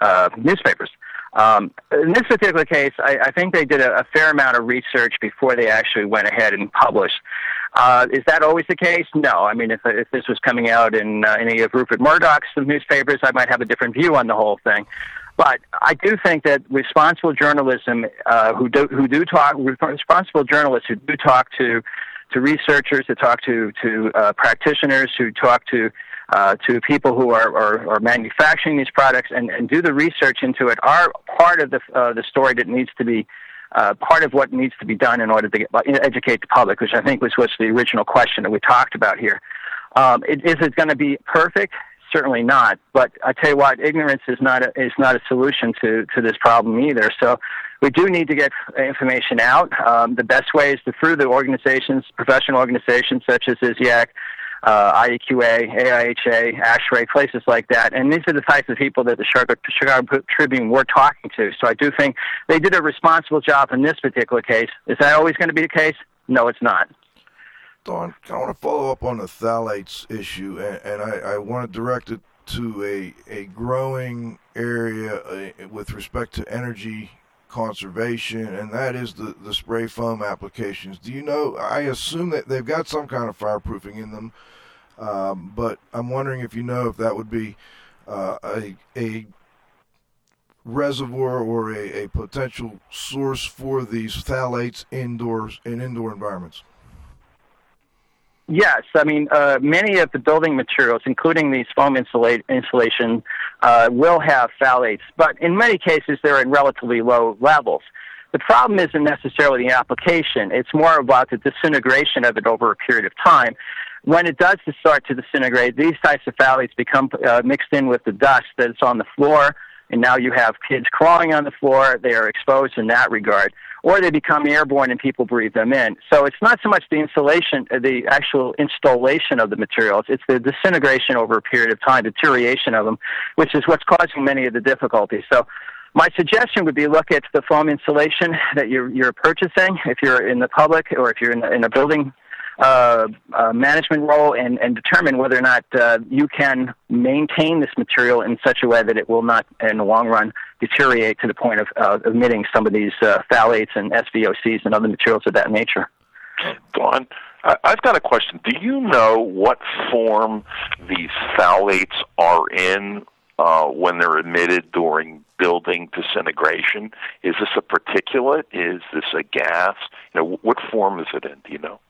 uh, newspapers. Um, in this particular case, I, I think they did a, a, fair amount of research before they actually went ahead and published. Uh, is that always the case? No. I mean, if, if this was coming out in uh, any of Rupert Murdoch's newspapers, I might have a different view on the whole thing. But I do think that responsible journalism, uh, who do who do talk, responsible journalists who do talk to to researchers, who talk to to uh, practitioners, who talk to uh, to people who are, are, are manufacturing these products and, and do the research into it are part of the, uh, the story that needs to be uh, part of what needs to be done in order to get, educate the public, which I think was, was the original question that we talked about here. Um, it, is it going to be perfect? Certainly not. But I tell you what, ignorance is not a, is not a solution to, to this problem either. So we do need to get information out. Um, the best way is to, through the organizations, professional organizations such as ISIAQ, uh, IAQA, AIHA, ASHRAE, places like that. And these are the types of people that the Chicago Tribune were talking to. So I do think they did a responsible job in this particular case. Is that always going to be the case? No, it's not. Don, I want to follow up on the phthalates issue, and, and I, I, want to direct it to a, a growing area uh, with respect to energy conservation, and that is the, the spray foam applications. Do you know? I assume that they've got some kind of fireproofing in them, um, but I'm wondering if you know if that would be uh, a, a reservoir or a, a potential source for these phthalates indoors in indoor environments. Yes, I mean uh, many of the building materials, including these foam insulate, insulation, uh, will have phthalates, but in many cases they're in relatively low levels. The problem isn't necessarily the application; it's more about the disintegration of it over a period of time. When it does start to disintegrate, these types of phthalates become uh, mixed in with the dust that's on the floor, and now you have kids crawling on the floor. They are exposed in that regard or they become airborne and people breathe them in. So it's not so much the insulation, uh, the actual installation of the materials, it's the disintegration over a period of time, deterioration of them, which is what's causing many of the difficulties. So my suggestion would be look at the foam insulation that you're, you're purchasing if you're in the public or if you're in, in a building uh, uh, management role and, and determine whether or not uh, you can maintain this material in such a way that it will not, in the long run, deteriorate to the point of uh, emitting some of these uh, phthalates and SVOCs and other materials of that nature. Don, I've got a question. Do you know what form these phthalates are in uh, when they're emitted during building disintegration? Is this a particulate? Is this a gas? You know, what form is it in? Do you know?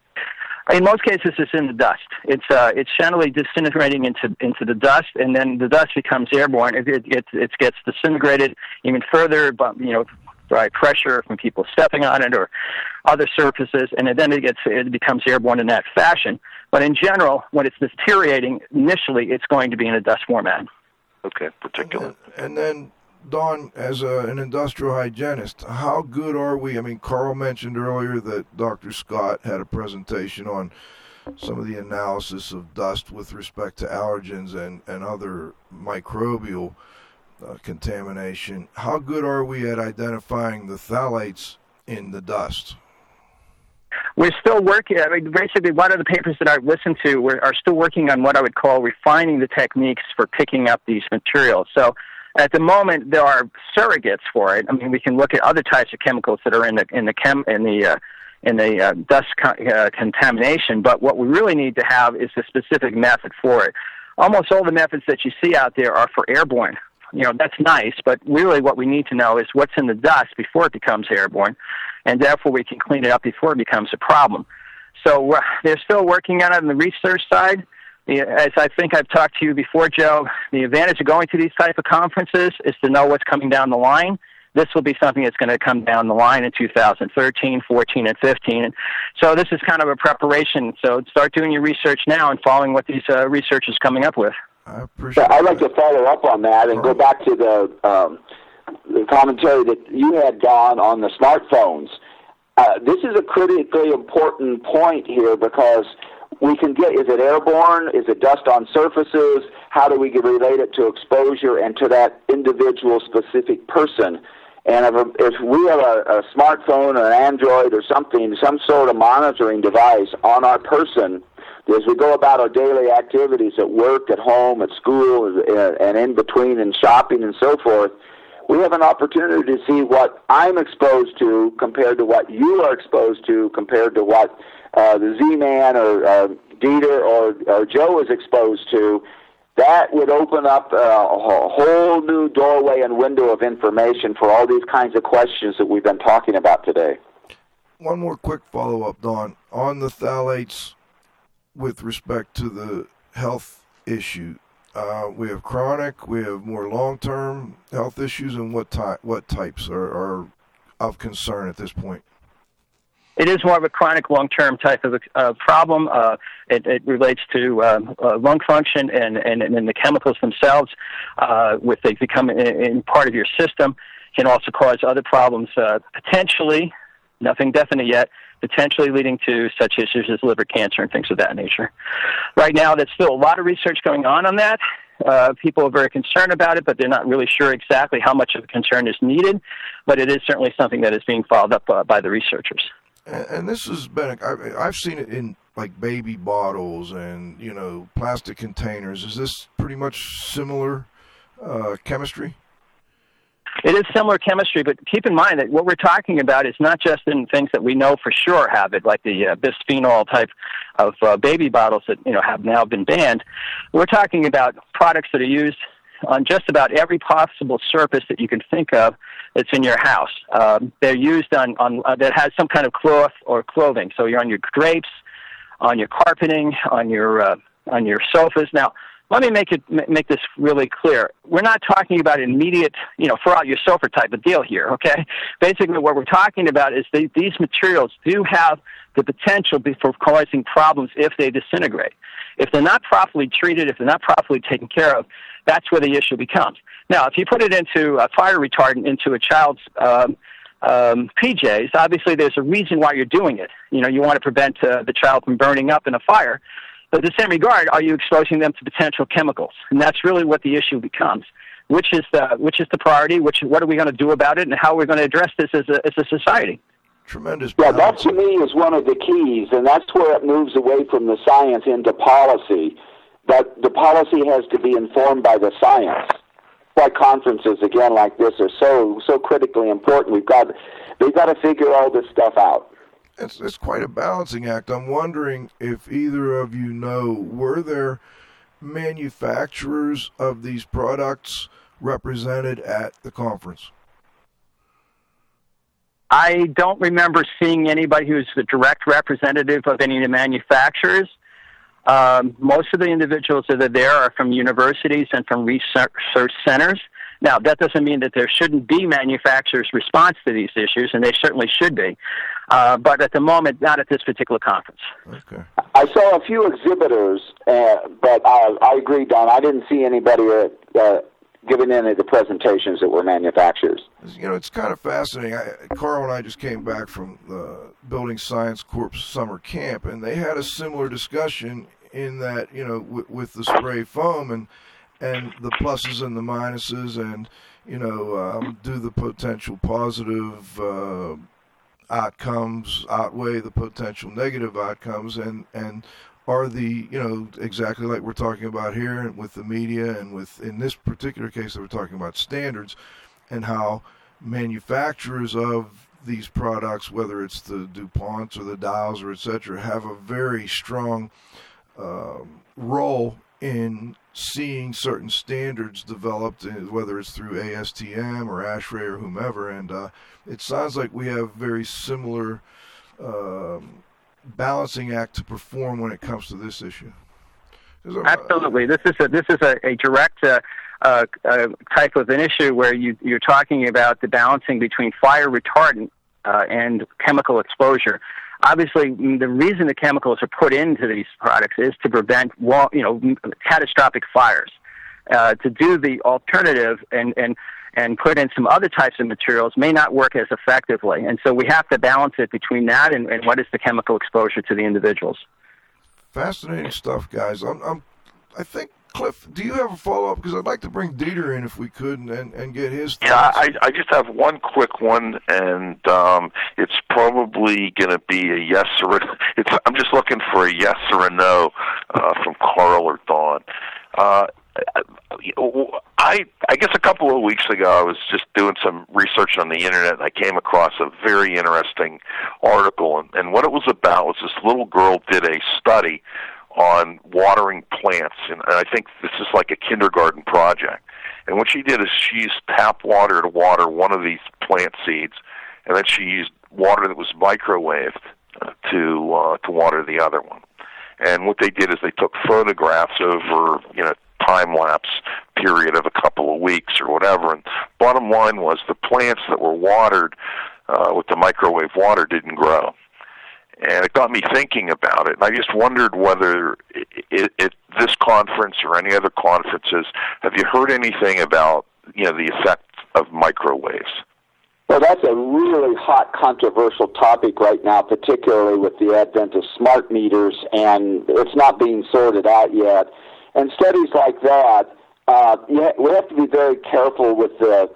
In most cases, it's in the dust. It's uh, it's generally disintegrating into into the dust, and then the dust becomes airborne. It it, it, it gets disintegrated even further, but you know, by pressure from people stepping on it or other surfaces, and then it gets it becomes airborne in that fashion. But in general, when it's deteriorating, initially it's going to be in a dust format. Okay, particulate. And, and then, Don, as a, an industrial hygienist, how good are we? I mean, Carl mentioned earlier that Dr. Scott had a presentation on some of the analysis of dust with respect to allergens and, and other microbial uh, contamination. How good are we at identifying the phthalates in the dust? We're still working. I mean, basically, one of the papers that I've listened to are still working on what I would call refining the techniques for picking up these materials. So, at the moment, there are surrogates for it. I mean, we can look at other types of chemicals that are in the in the chem in the uh, in the uh, dust con- uh, contamination. But what we really need to have is a specific method for it. Almost all the methods that you see out there are for airborne you know that's nice, but really what we need to know is what's in the dust before it becomes airborne, and therefore we can clean it up before it becomes a problem. So uh, they're still working on it on the research side. As I think I've talked to you before, Joe, the advantage of going to these type of conferences is to know what's coming down the line. This will be something that's going to come down the line in 2013, 14, and 15. And so this is kind of a preparation. So start doing your research now and following what these uh, researchers coming up with. I appreciate. I'd like to follow up on that and go back to the um, the commentary that you had, Don, on the smartphones. Uh, this is a critically important point here because we can get is it airborne? Is it dust on surfaces? How do we relate it to exposure and to that individual specific person? And if, if we have a, a smartphone or an Android or something, some sort of monitoring device on our person, as we go about our daily activities at work, at home, at school, and in between, and shopping and so forth, we have an opportunity to see what I'm exposed to compared to what you are exposed to compared to what uh, the Z-Man or uh, Dieter or, or Joe is exposed to. That would open up uh, a whole new doorway and window of information for all these kinds of questions that we've been talking about today. One more quick follow up, Don. On the phthalates, with respect to the health issue. Uh, we have chronic, we have more long-term health issues, and what type what types are, are of concern at this point? It is more of a chronic, long-term type of uh, problem. Uh, it, it, relates to uh, uh lung function and, and, and the chemicals themselves. Uh, with they become in, in, part of your system, can also cause other problems. Uh, potentially, nothing definite yet, potentially leading to such issues as liver cancer and things of that nature. Right now, there's still a lot of research going on on that. Uh, people are very concerned about it, but they're not really sure exactly how much of a concern is needed. But it is certainly something that is being followed up uh, by the researchers. And, and this has been, I, I've seen it in like baby bottles and, you know, plastic containers. Is this pretty much similar uh, chemistry? It is similar chemistry, but keep in mind that what we're talking about is not just in things that we know for sure have it, like the uh, bisphenol type of uh, baby bottles that you know have now been banned. We're talking about products that are used on just about every possible surface that you can think of that's in your house. Um, they're used on, on uh, that has some kind of cloth or clothing. So you're on your drapes, on your carpeting, on your uh, on your sofas. Now, let me make it make this really clear. We're not talking about immediate, you know, throw out your sofa type of deal here. Okay, basically what we're talking about is they, these materials do have the potential for causing problems if they disintegrate. If they're not properly treated, if they're not properly taken care of, that's where the issue becomes. Now, if you put it into a fire retardant into a child's um, um, PJs, obviously there's a reason why you're doing it. You know, you want to prevent uh, the child from burning up in a fire. But in the same regard, are you exposing them to potential chemicals? And that's really what the issue becomes. Which is the which is the priority? Which what are we going to do about it, and how are we going to address this as a as a society? Tremendous. Yeah, that to me is one of the keys, and that's where it moves away from the science into policy. But the policy has to be informed by the science. Why conferences again like this are so so critically important. We've got they've got to figure all this stuff out it's, it's quite a balancing act. I'm wondering if either of you know were there manufacturers of these products represented at the conference? I don't remember seeing anybody who's the direct representative of any of the manufacturers. Um, most of the individuals that are there are from universities and from research centers. Now, that doesn't mean that there shouldn't be manufacturers' response to these issues, and they certainly should be. Uh, but at the moment, not at this particular conference. Okay. I saw a few exhibitors, uh, but I, I agree, Don. I didn't see anybody uh, uh, giving any of the presentations that were manufacturers. You know, it's kind of fascinating. I, Carl and I just came back from the Building Science Corps summer camp, and they had a similar discussion in that you know with the spray foam and and the pluses and the minuses, and you know, um, do the potential positive uh, outcomes outweigh the potential negative outcomes, and and are the you know exactly like we're talking about here with the media and with in this particular case that we're talking about standards and how manufacturers of these products, whether it's the DuPonts or the Dows or etc., have a very strong um, role in seeing certain standards developed, uh, whether it's through ASTM or ASHRAE or whomever. And uh, it sounds like we have very similar um, balancing act to perform when it comes to this issue. Absolutely, this is a this is a, a direct uh, uh, uh, type of an issue where you you're talking about the balancing between fire retardant uh, and chemical exposure obviously the reason the chemicals are put into these products is to prevent you know catastrophic fires. Uh, to do the alternative and and and put in some other types of materials may not work as effectively, and so we have to balance it between that and, and what is the chemical exposure to the individuals. Fascinating stuff, guys. I'm, I'm I think Cliff, do you have a follow up? Because I'd like to bring Dieter in if we could and, and, and get his thoughts. Yeah, I, I just have one quick one, and um, it's probably going to be a yes or a, it's. I'm just looking for a yes or a no uh, from Carl or Don. Uh, I I guess a couple of weeks ago I was just doing some research on the internet and I came across a very interesting article and, and what it was about was this little girl did a study on watering plants, and I think this is like a kindergarten project. And what she did is she used tap water to water one of these plant seeds, and then she used water that was microwaved uh, to uh, to water the other one. And what they did is they took photographs over you know time lapse period of a couple of weeks or whatever. And bottom line was the plants that were watered uh, with the microwave water didn't grow and it got me thinking about it. And I just wondered whether it, it, this conference or any other conferences, have you heard anything about you know the effect of microwaves? Well, that's a really hot, controversial topic right now, particularly with the advent of smart meters, and it's not being sorted out yet. And studies like that, uh, we have to be very careful with the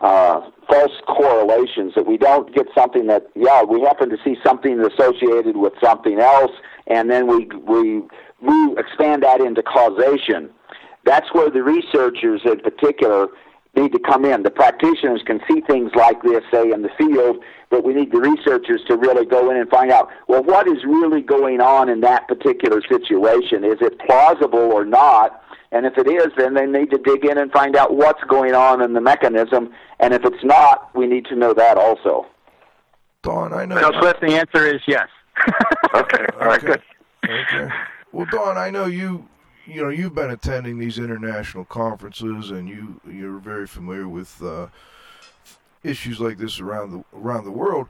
uh, false correlations that we don't get something that yeah we happen to see something associated with something else and then we we we expand that into causation. That's where the researchers in particular need to come in. The practitioners can see things like this say in the field but we need the researchers to really go in and find out well what is really going on in that particular situation? Is it plausible or not and if it is, then they need to dig in and find out what's going on in the mechanism. And if it's not, we need to know that also. Don, I know. So, Cliff, the answer is yes. okay. All right. Good. Okay. Well, Don, I know you. You know, you've been attending these international conferences, and you you're very familiar with uh, issues like this around the around the world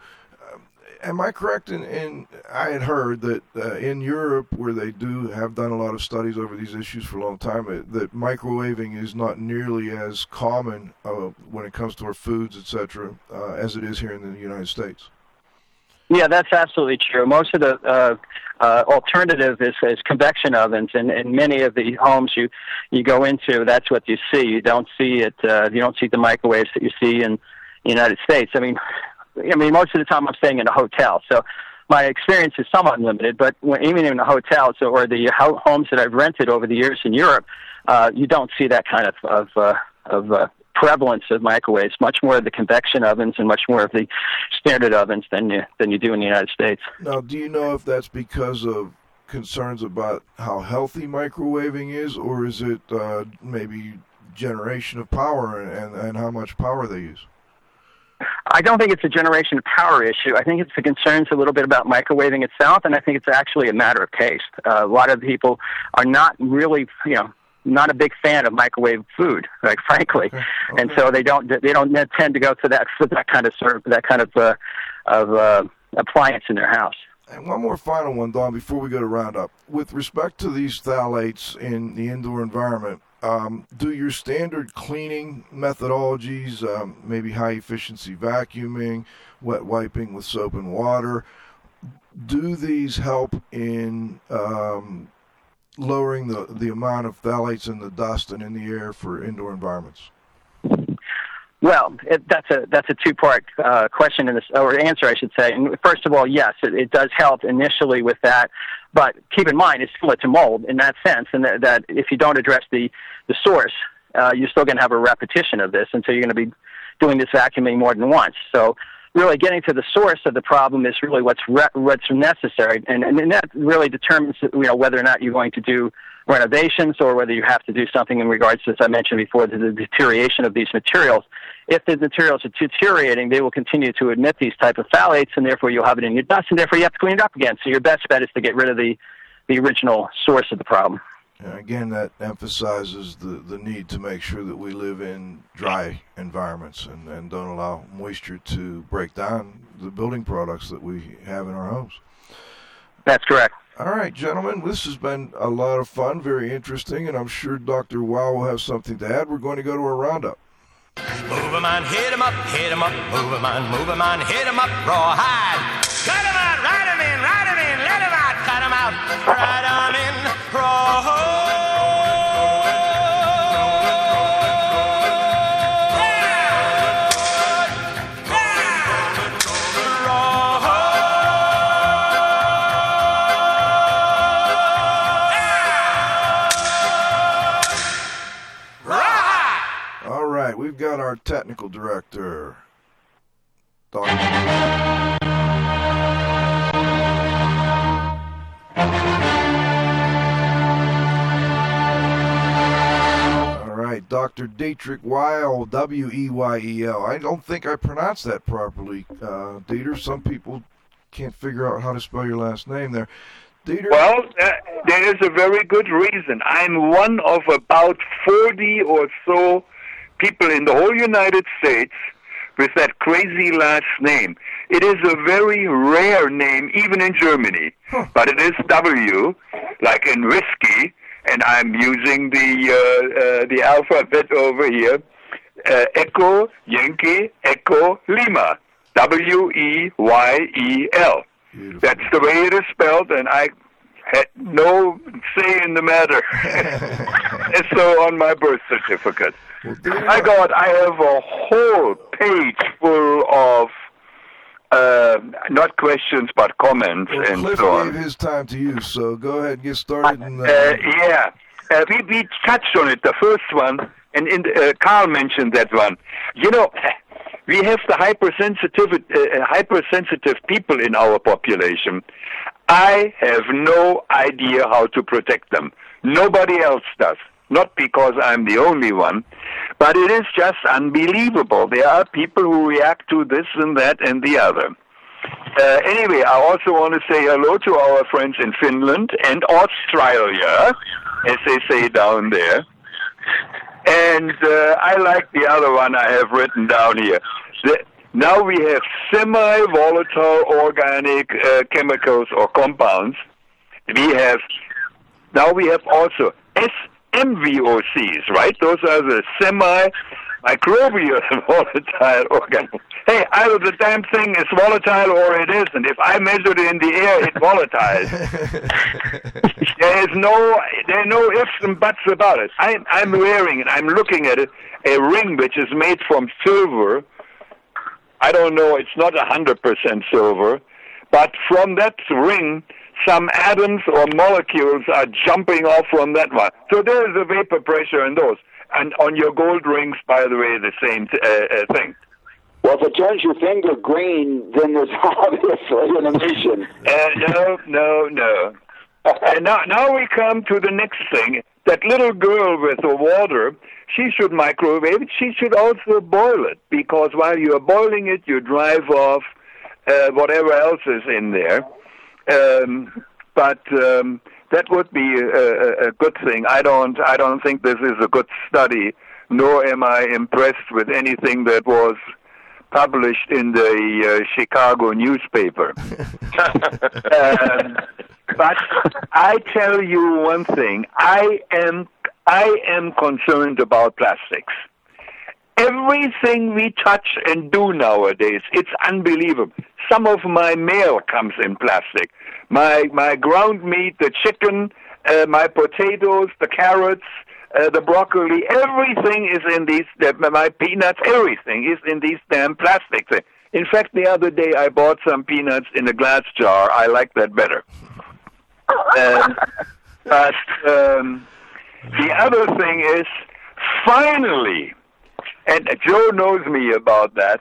am I correct in, in I had heard that uh, in Europe, where they do have done a lot of studies over these issues for a long time, uh, that microwaving is not nearly as common uh, when it comes to our foods, etc., uh, as it is here in the United States. Yeah, that's absolutely true. Most of the uh, uh, alternative is, is convection ovens, and in many of the homes you you go into, that's what you see. You don't see it. Uh, you don't see the microwaves that you see in the United States. I mean, I mean, most of the time I'm staying in a hotel, so my experience is somewhat limited. But when, even in a hotel, so or the homes that I've rented over the years in Europe, uh, you don't see that kind of of, uh, of uh, prevalence of microwaves. Much more of the convection ovens and much more of the standard ovens than you than you do in the United States. Now, do you know if that's because of concerns about how healthy microwaving is, or is it uh, maybe generation of power and, and how much power they use. I don't think it's a generation of power issue. I think it's the concerns a little bit about microwaving itself, and I think it's actually a matter of taste. Uh, a lot of people are not really, you know, not a big fan of microwave food, like frankly, okay. Okay. and so they don't they don't tend to go to that for that kind of sort that kind of uh, of uh, appliance in their house. And one more final one, Don, before we go to roundup. With respect to these phthalates in the indoor environment, um, do your standard cleaning methodologies, um, maybe high efficiency vacuuming, wet wiping with soap and water, do these help in um, lowering the, the amount of phthalates in the dust and in the air for indoor environments? Well, it, that's a that's a two part uh, question in this or answer, I should say. And first of all, yes, it, it does help initially with that, but keep in mind it's similar to mold in that sense, and that, that if you don't address the the source, uh, you're still going to have a repetition of this, and so you're going to be doing this vacuuming more than once. So really getting to the source of the problem is really what's re- what's necessary, and, and that really determines you know whether or not you're going to do renovations or whether you have to do something in regards to, as I mentioned before, the, the deterioration of these materials. If the materials are deteriorating, they will continue to emit these type of phthalates, and therefore you'll have it in your dust, and therefore you have to clean it up again. So your best bet is to get rid of the the original source of the problem. And again, that emphasizes the, the need to make sure that we live in dry environments and, and don't allow moisture to break down the building products that we have in our homes. That's correct. All right, gentlemen, this has been a lot of fun, very interesting, and I'm sure Dr. Wow will have something to add. We're going to go to a roundup. Move 'em on, hit 'em up, hit 'em up, move 'em on, move 'em on, hit 'em up, rawhide. Cut 'em out, ride 'em in, ride 'em in, let 'em out, cut 'em out, ride 'em in, rawhide. Our technical director, Dr. Dr. Dietrich Weyel, W E Y E L. I don't think I pronounced that properly, uh, Dieter. Some people can't figure out how to spell your last name there. Dieter? Well, uh, there is a very good reason. I'm one of about 40 or so people in the whole United States with that crazy last name. It is a very rare name, even in Germany, huh. but it is W, like in whiskey, and I'm using the uh, uh, the alphabet over here. Uh, Echo Yankee Echo Lima W E Y E L. That's the way it is spelled, and I had no say in the matter. it's so on my birth certificate. I got, I have a whole page full of uh, not questions but comments well, and Cliff so on. gave his time to you, so go ahead and get started. And, uh, uh, yeah, uh, we, we touched on it, the first one, and in, uh, Carl mentioned that one. You know, we have the hypersensitive, uh, hypersensitive people in our population. I have no idea how to protect them. Nobody else does. Not because I'm the only one, but it is just unbelievable. There are people who react to this and that and the other. Uh, anyway, I also want to say hello to our friends in Finland and Australia, as they say down there. And uh, I like the other one I have written down here. The, now we have semi-volatile organic uh, chemicals or compounds. We have now we have also SMVOCs, right? Those are the semi microbial volatile organisms. Hey, either the damn thing is volatile or it isn't. If I measure it in the air, it's volatile. there is no there are no ifs and buts about it. I'm, I'm wearing it. I'm looking at it. A ring which is made from silver. I don't know. It's not a hundred percent silver, but from that ring, some atoms or molecules are jumping off from that one. So there is a vapor pressure in those. And on your gold rings, by the way, the same uh, uh, thing. Well, if it turns your finger green, then there's obviously an emission. Uh, no, no, no. and now, now we come to the next thing. that little girl with the water, she should microwave it. She should also boil it because while you are boiling it, you drive off uh, whatever else is in there. Um, but um, that would be a, a, good thing. I don't. I don't think this is a good study, nor am I impressed with anything that was published in the uh, Chicago newspaper. um, but I tell you one thing: I am I am concerned about plastics. Everything we touch and do nowadays, it's unbelievable. Some of my mail comes in plastic. My my ground meat, the chicken, uh, my potatoes, the carrots, uh, the broccoli, everything is in these. Uh, my peanuts, everything is in these damn plastic things. In fact, the other day I bought some peanuts in a glass jar. I like that better. Uh, but um, the other thing is, finally, and Joe knows me about that.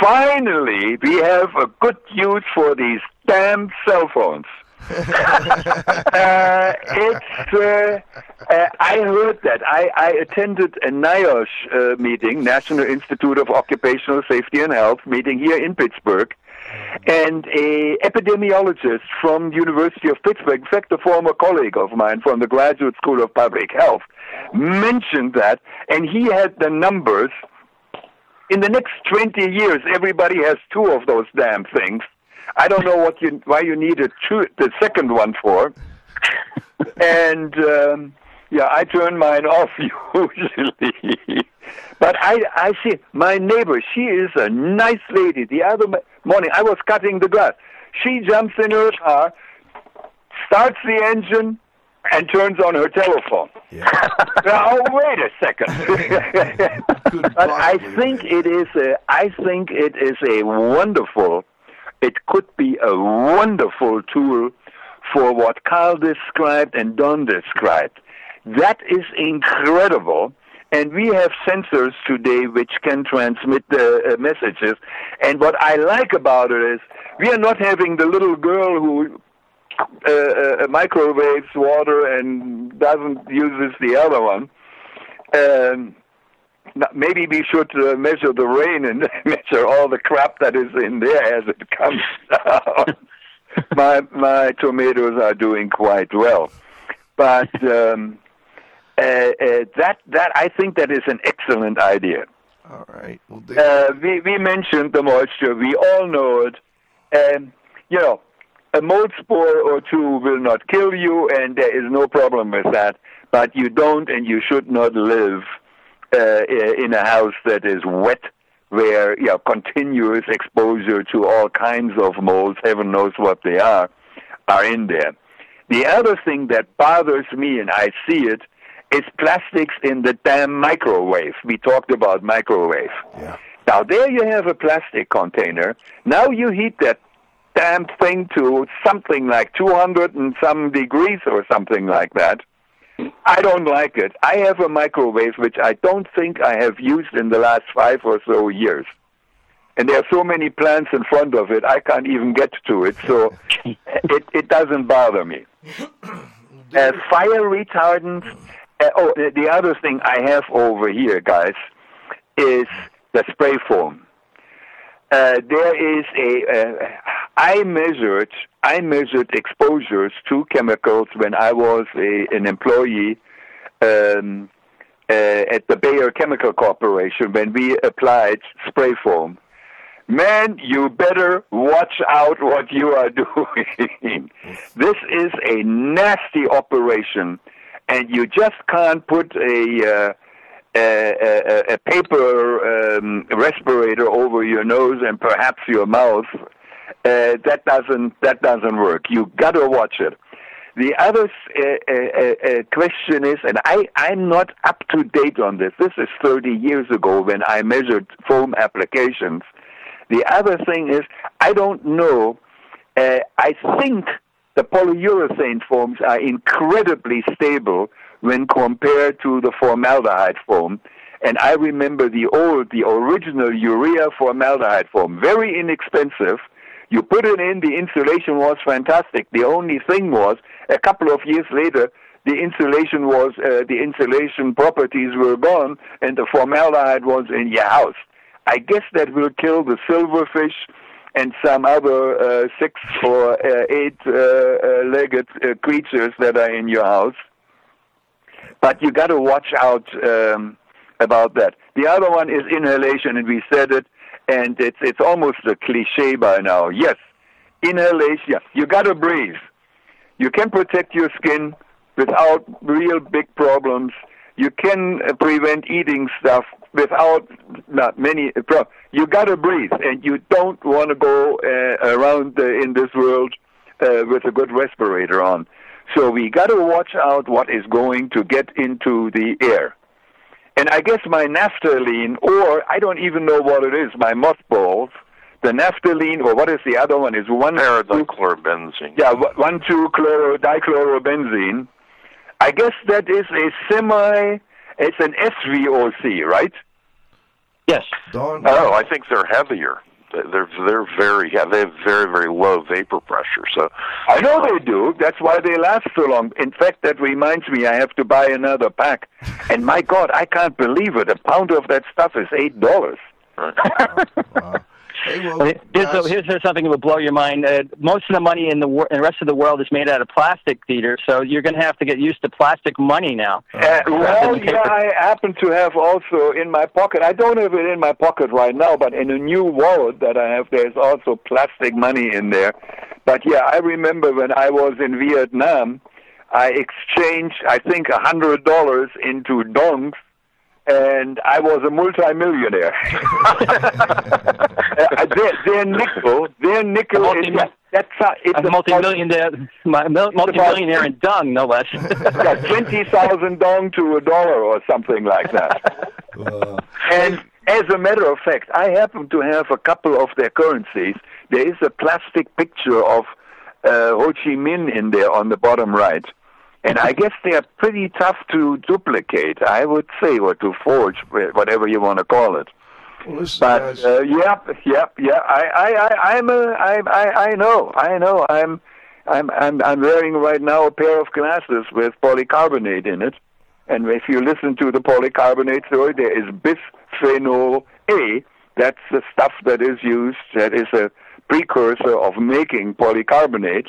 Finally, we have a good use for these damn cell phones. uh, it's. Uh, uh, I heard that. I, I attended a NIOSH uh, meeting, National Institute of Occupational Safety and Health meeting here in Pittsburgh, and a epidemiologist from University of Pittsburgh, in fact, a former colleague of mine from the Graduate School of Public Health, mentioned that, and he had the numbers. In the next 20 years, everybody has two of those damn things. I don't know what you why you need a two, the second one for. and um, yeah, I turn mine off usually. but I I see my neighbor. She is a nice lady. The other morning I was cutting the grass. She jumps in her car, starts the engine, and turns on her telephone. Yeah. now wait a second. but I think it is a I think it is a wonderful it could be a wonderful tool for what Carl described and Don described. That is incredible. And we have sensors today which can transmit the uh, messages. And what I like about it is we are not having the little girl who uh, uh, microwaves water and doesn't uses the other one. Um, maybe we should uh, measure the rain and measure all the crap that is in there as it comes down. my my tomatoes are doing quite well, but um, uh, uh, that that I think that is an excellent idea. All right. Well, uh, we we mentioned the moisture. We all know it. and you know, a mold spore or two will not kill you, and there is no problem with that. But you don't, and you should not live uh, in a house that is wet, where you know, continuous exposure to all kinds of molds, heaven knows what they are, are in there. The other thing that bothers me, and I see it, is plastics in the damn microwave. We talked about microwave. Yeah. Now there you have a plastic container. Now you heat that damn thing to something like 200 and some degrees or something like that. I don't like it. I have a microwave which I don't think I have used in the last five or so years. And there are so many plants in front of it, I can't even get to it, so it, it doesn't bother me. Uh, fire retardant. Uh, oh, the, the other thing I have over here, guys, is the spray foam. Uh, there is a. Uh, I measured. I measured exposures to chemicals when I was a, an employee um, uh, at the Bayer Chemical Corporation when we applied spray foam. Man, you better watch out what you are doing. this is a nasty operation, and you just can't put a. A, a, paper um, respirator over your nose and perhaps your mouth, uh, that doesn't that doesn't work. You got to watch it. The other uh, uh, question is, and I I'm not up to date on this. This is 30 years ago when I measured foam applications. The other thing is, I don't know. Uh, I think the polyurethane foams are incredibly stable when compared to the formaldehyde foam. And I remember the old, the original urea formaldehyde foam, very inexpensive. You put it in, the insulation was fantastic. The only thing was, a couple of years later, the insulation was uh, the insulation properties were gone and the formaldehyde was in your house. I guess that will kill the silverfish and some other uh, six or uh, eight uh, uh, legged uh, creatures that are in your house. But you got to watch out um, about that. The other one is inhalation, and we said it, and it's it's almost a cliche by now. Yes, inhalation. You got to breathe. You can protect your skin without real big problems. You can uh, prevent eating stuff without not many problems. You got to breathe, and you don't want to go uh, around uh, in this world uh, with a good respirator on. So we got to watch out what is going to get into the air. And I guess my naphthalene, or I don't even know what it is, my mothballs, the naphthalene, or what is the other one? Is one Paradichlorobenzene. Yeah, one two chloro dichlorobenzene. I guess that is a semi. It's an SVOC, right? Yes. Don, Oh, I think they're heavier. They're they're very yeah, they have very very low vapor pressure. So I know they do. That's why they last so long. In fact, that reminds me, I have to buy another pack. And my God, I can't believe it. A pound of that stuff is eight dollars. wow. Hey, well, Here's, guys, here's, here's something that will blow your mind. Uh, most of the money in the, wor- in the rest of the world is made out of plastic, Peter. So you're going to have to get used to plastic money now. Uh, well, Paper. yeah, I happen to have also in my pocket. I don't have it in my pocket right now, but in a new wallet that I have, there's also plastic money in there. But yeah, I remember when I was in Vietnam, I exchanged, I think, a hundred dollars into dongs, and I was a multimillionaire. uh, their, their nickel, their nickel is Multi- that's uh, it's A about- multi-millionaire, mul- multi-millionaire in dung, no less. yeah, twenty thousand dong to a dollar or something like that. uh, And as a matter of fact, I happen to have a couple of their currencies. There is a plastic picture of uh, Ho Chi Minh in there on the bottom right. And I guess they are pretty tough to duplicate, I would say, or to forge, whatever you want to call it. well, listen, But guys. uh, yep, yep, yeah. I, I, I, I'm a, I, I, I know, I know. I'm, I'm, I'm, I'm wearing right now a pair of glasses with polycarbonate in it. And if you listen to the polycarbonate story, there is bisphenol A. That's the stuff that is used. That is a precursor of making polycarbonate.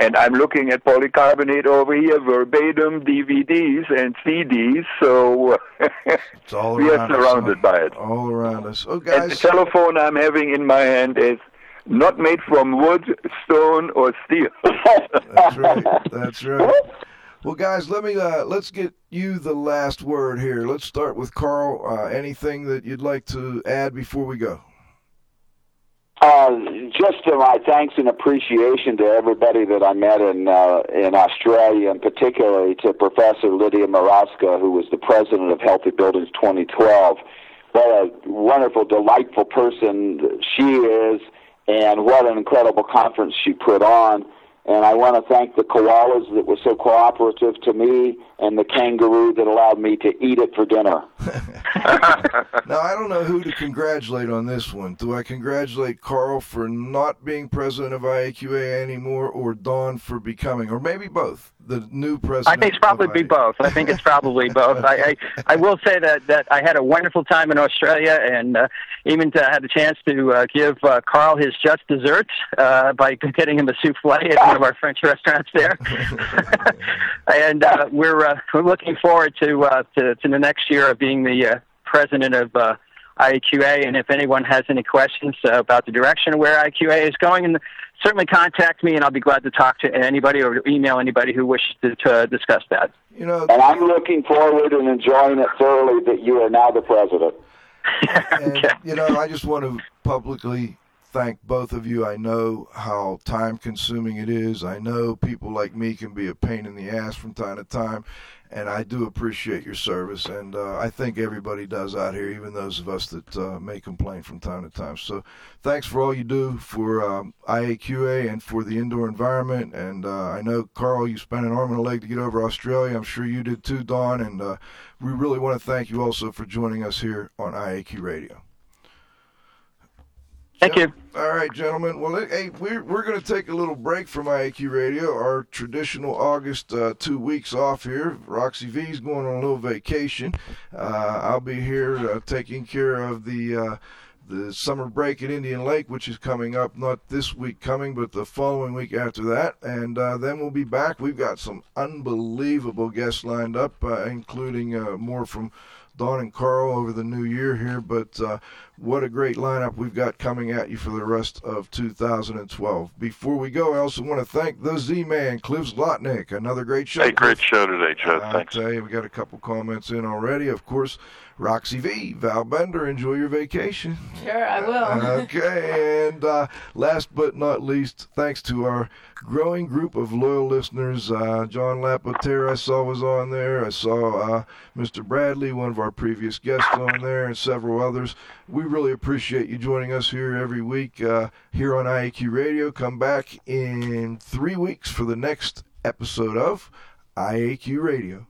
And I'm looking at polycarbonate over here, verbatim DVDs and CDs. So it's all we are around us, surrounded by it. All around us. Oh, And the telephone I'm having in my hand is not made from wood, stone, or steel. That's right. That's right. Well, guys, let me uh, let's get you the last word here. Let's start with Carl. Uh, anything that you'd like to add before we go? Just uh, my thanks and appreciation to everybody that I met in uh, in Australia, and particularly to Professor Lidia Morawska, who was the president of Healthy Buildings 2012. What a wonderful, delightful person she is, and what an incredible conference she put on. And I want to thank the koalas that were so cooperative to me, and the kangaroo that allowed me to eat it for dinner. Now, I don't know who to congratulate on this one. Do I congratulate Carl for not being president of IAQA anymore, or Don for becoming, or maybe both, the new president? I think it's probably be both. I think it's probably both. I, I I will say that that I had a wonderful time in Australia, and uh, even to, had the chance to uh, give uh, Carl his just desserts uh, by getting him a souffle at one of our French restaurants there. and uh, we're uh, we're looking forward to, uh, to to the next year of being the uh, president of. Uh, IAQA, and if anyone has any questions uh, about the direction of where IAQA is going, and certainly contact me, and I'll be glad to talk to anybody or email anybody who wishes to, to discuss that. You know, And I'm looking forward and enjoying it thoroughly that you are now the president. and, okay. you know, I just want to publicly thank both of you. I know how time consuming it is. I know people like me can be a pain in the ass from time to time, and I do appreciate your service. And uh, I think everybody does out here, even those of us that uh, may complain from time to time. So thanks for all you do for um, IAQA and for the indoor environment. And uh, I know, Carl, you spent an arm and a leg to get over Australia. I'm sure you did too, Don. And uh, we really want to thank you also for joining us here on IAQ Radio. Thank you. All right, gentlemen. Well, hey, we're we're going to take a little break from IAQ Radio. Our traditional August uh, two weeks off here. Roxy V's going on a little vacation. Uh, I'll be here uh, taking care of the. Uh, the summer break at Indian Lake, which is coming up, not this week coming, but the following week after that. And uh, then we'll be back. We've got some unbelievable guests lined up, uh, including uh, more from Don and Carl over the new year here. But uh, what a great lineup we've got coming at you for the rest of 2012. Before we go, I also want to thank the Z Man, Cliff Zlotnick. Another great show. Hey, great show today. I Thanks. tell you, we got a couple comments in already. Of course, Roxy V, Val Bender, enjoy your vacation. Sure, I will. okay, and uh, last but not least, thanks to our growing group of loyal listeners, uh, John Lapotaire I saw was on there. I saw uh, Mr. Bradley, one of our previous guests, on there, and several others. We really appreciate you joining us here every week uh, here on IAQ Radio. Come back in three weeks for the next episode of IAQ Radio.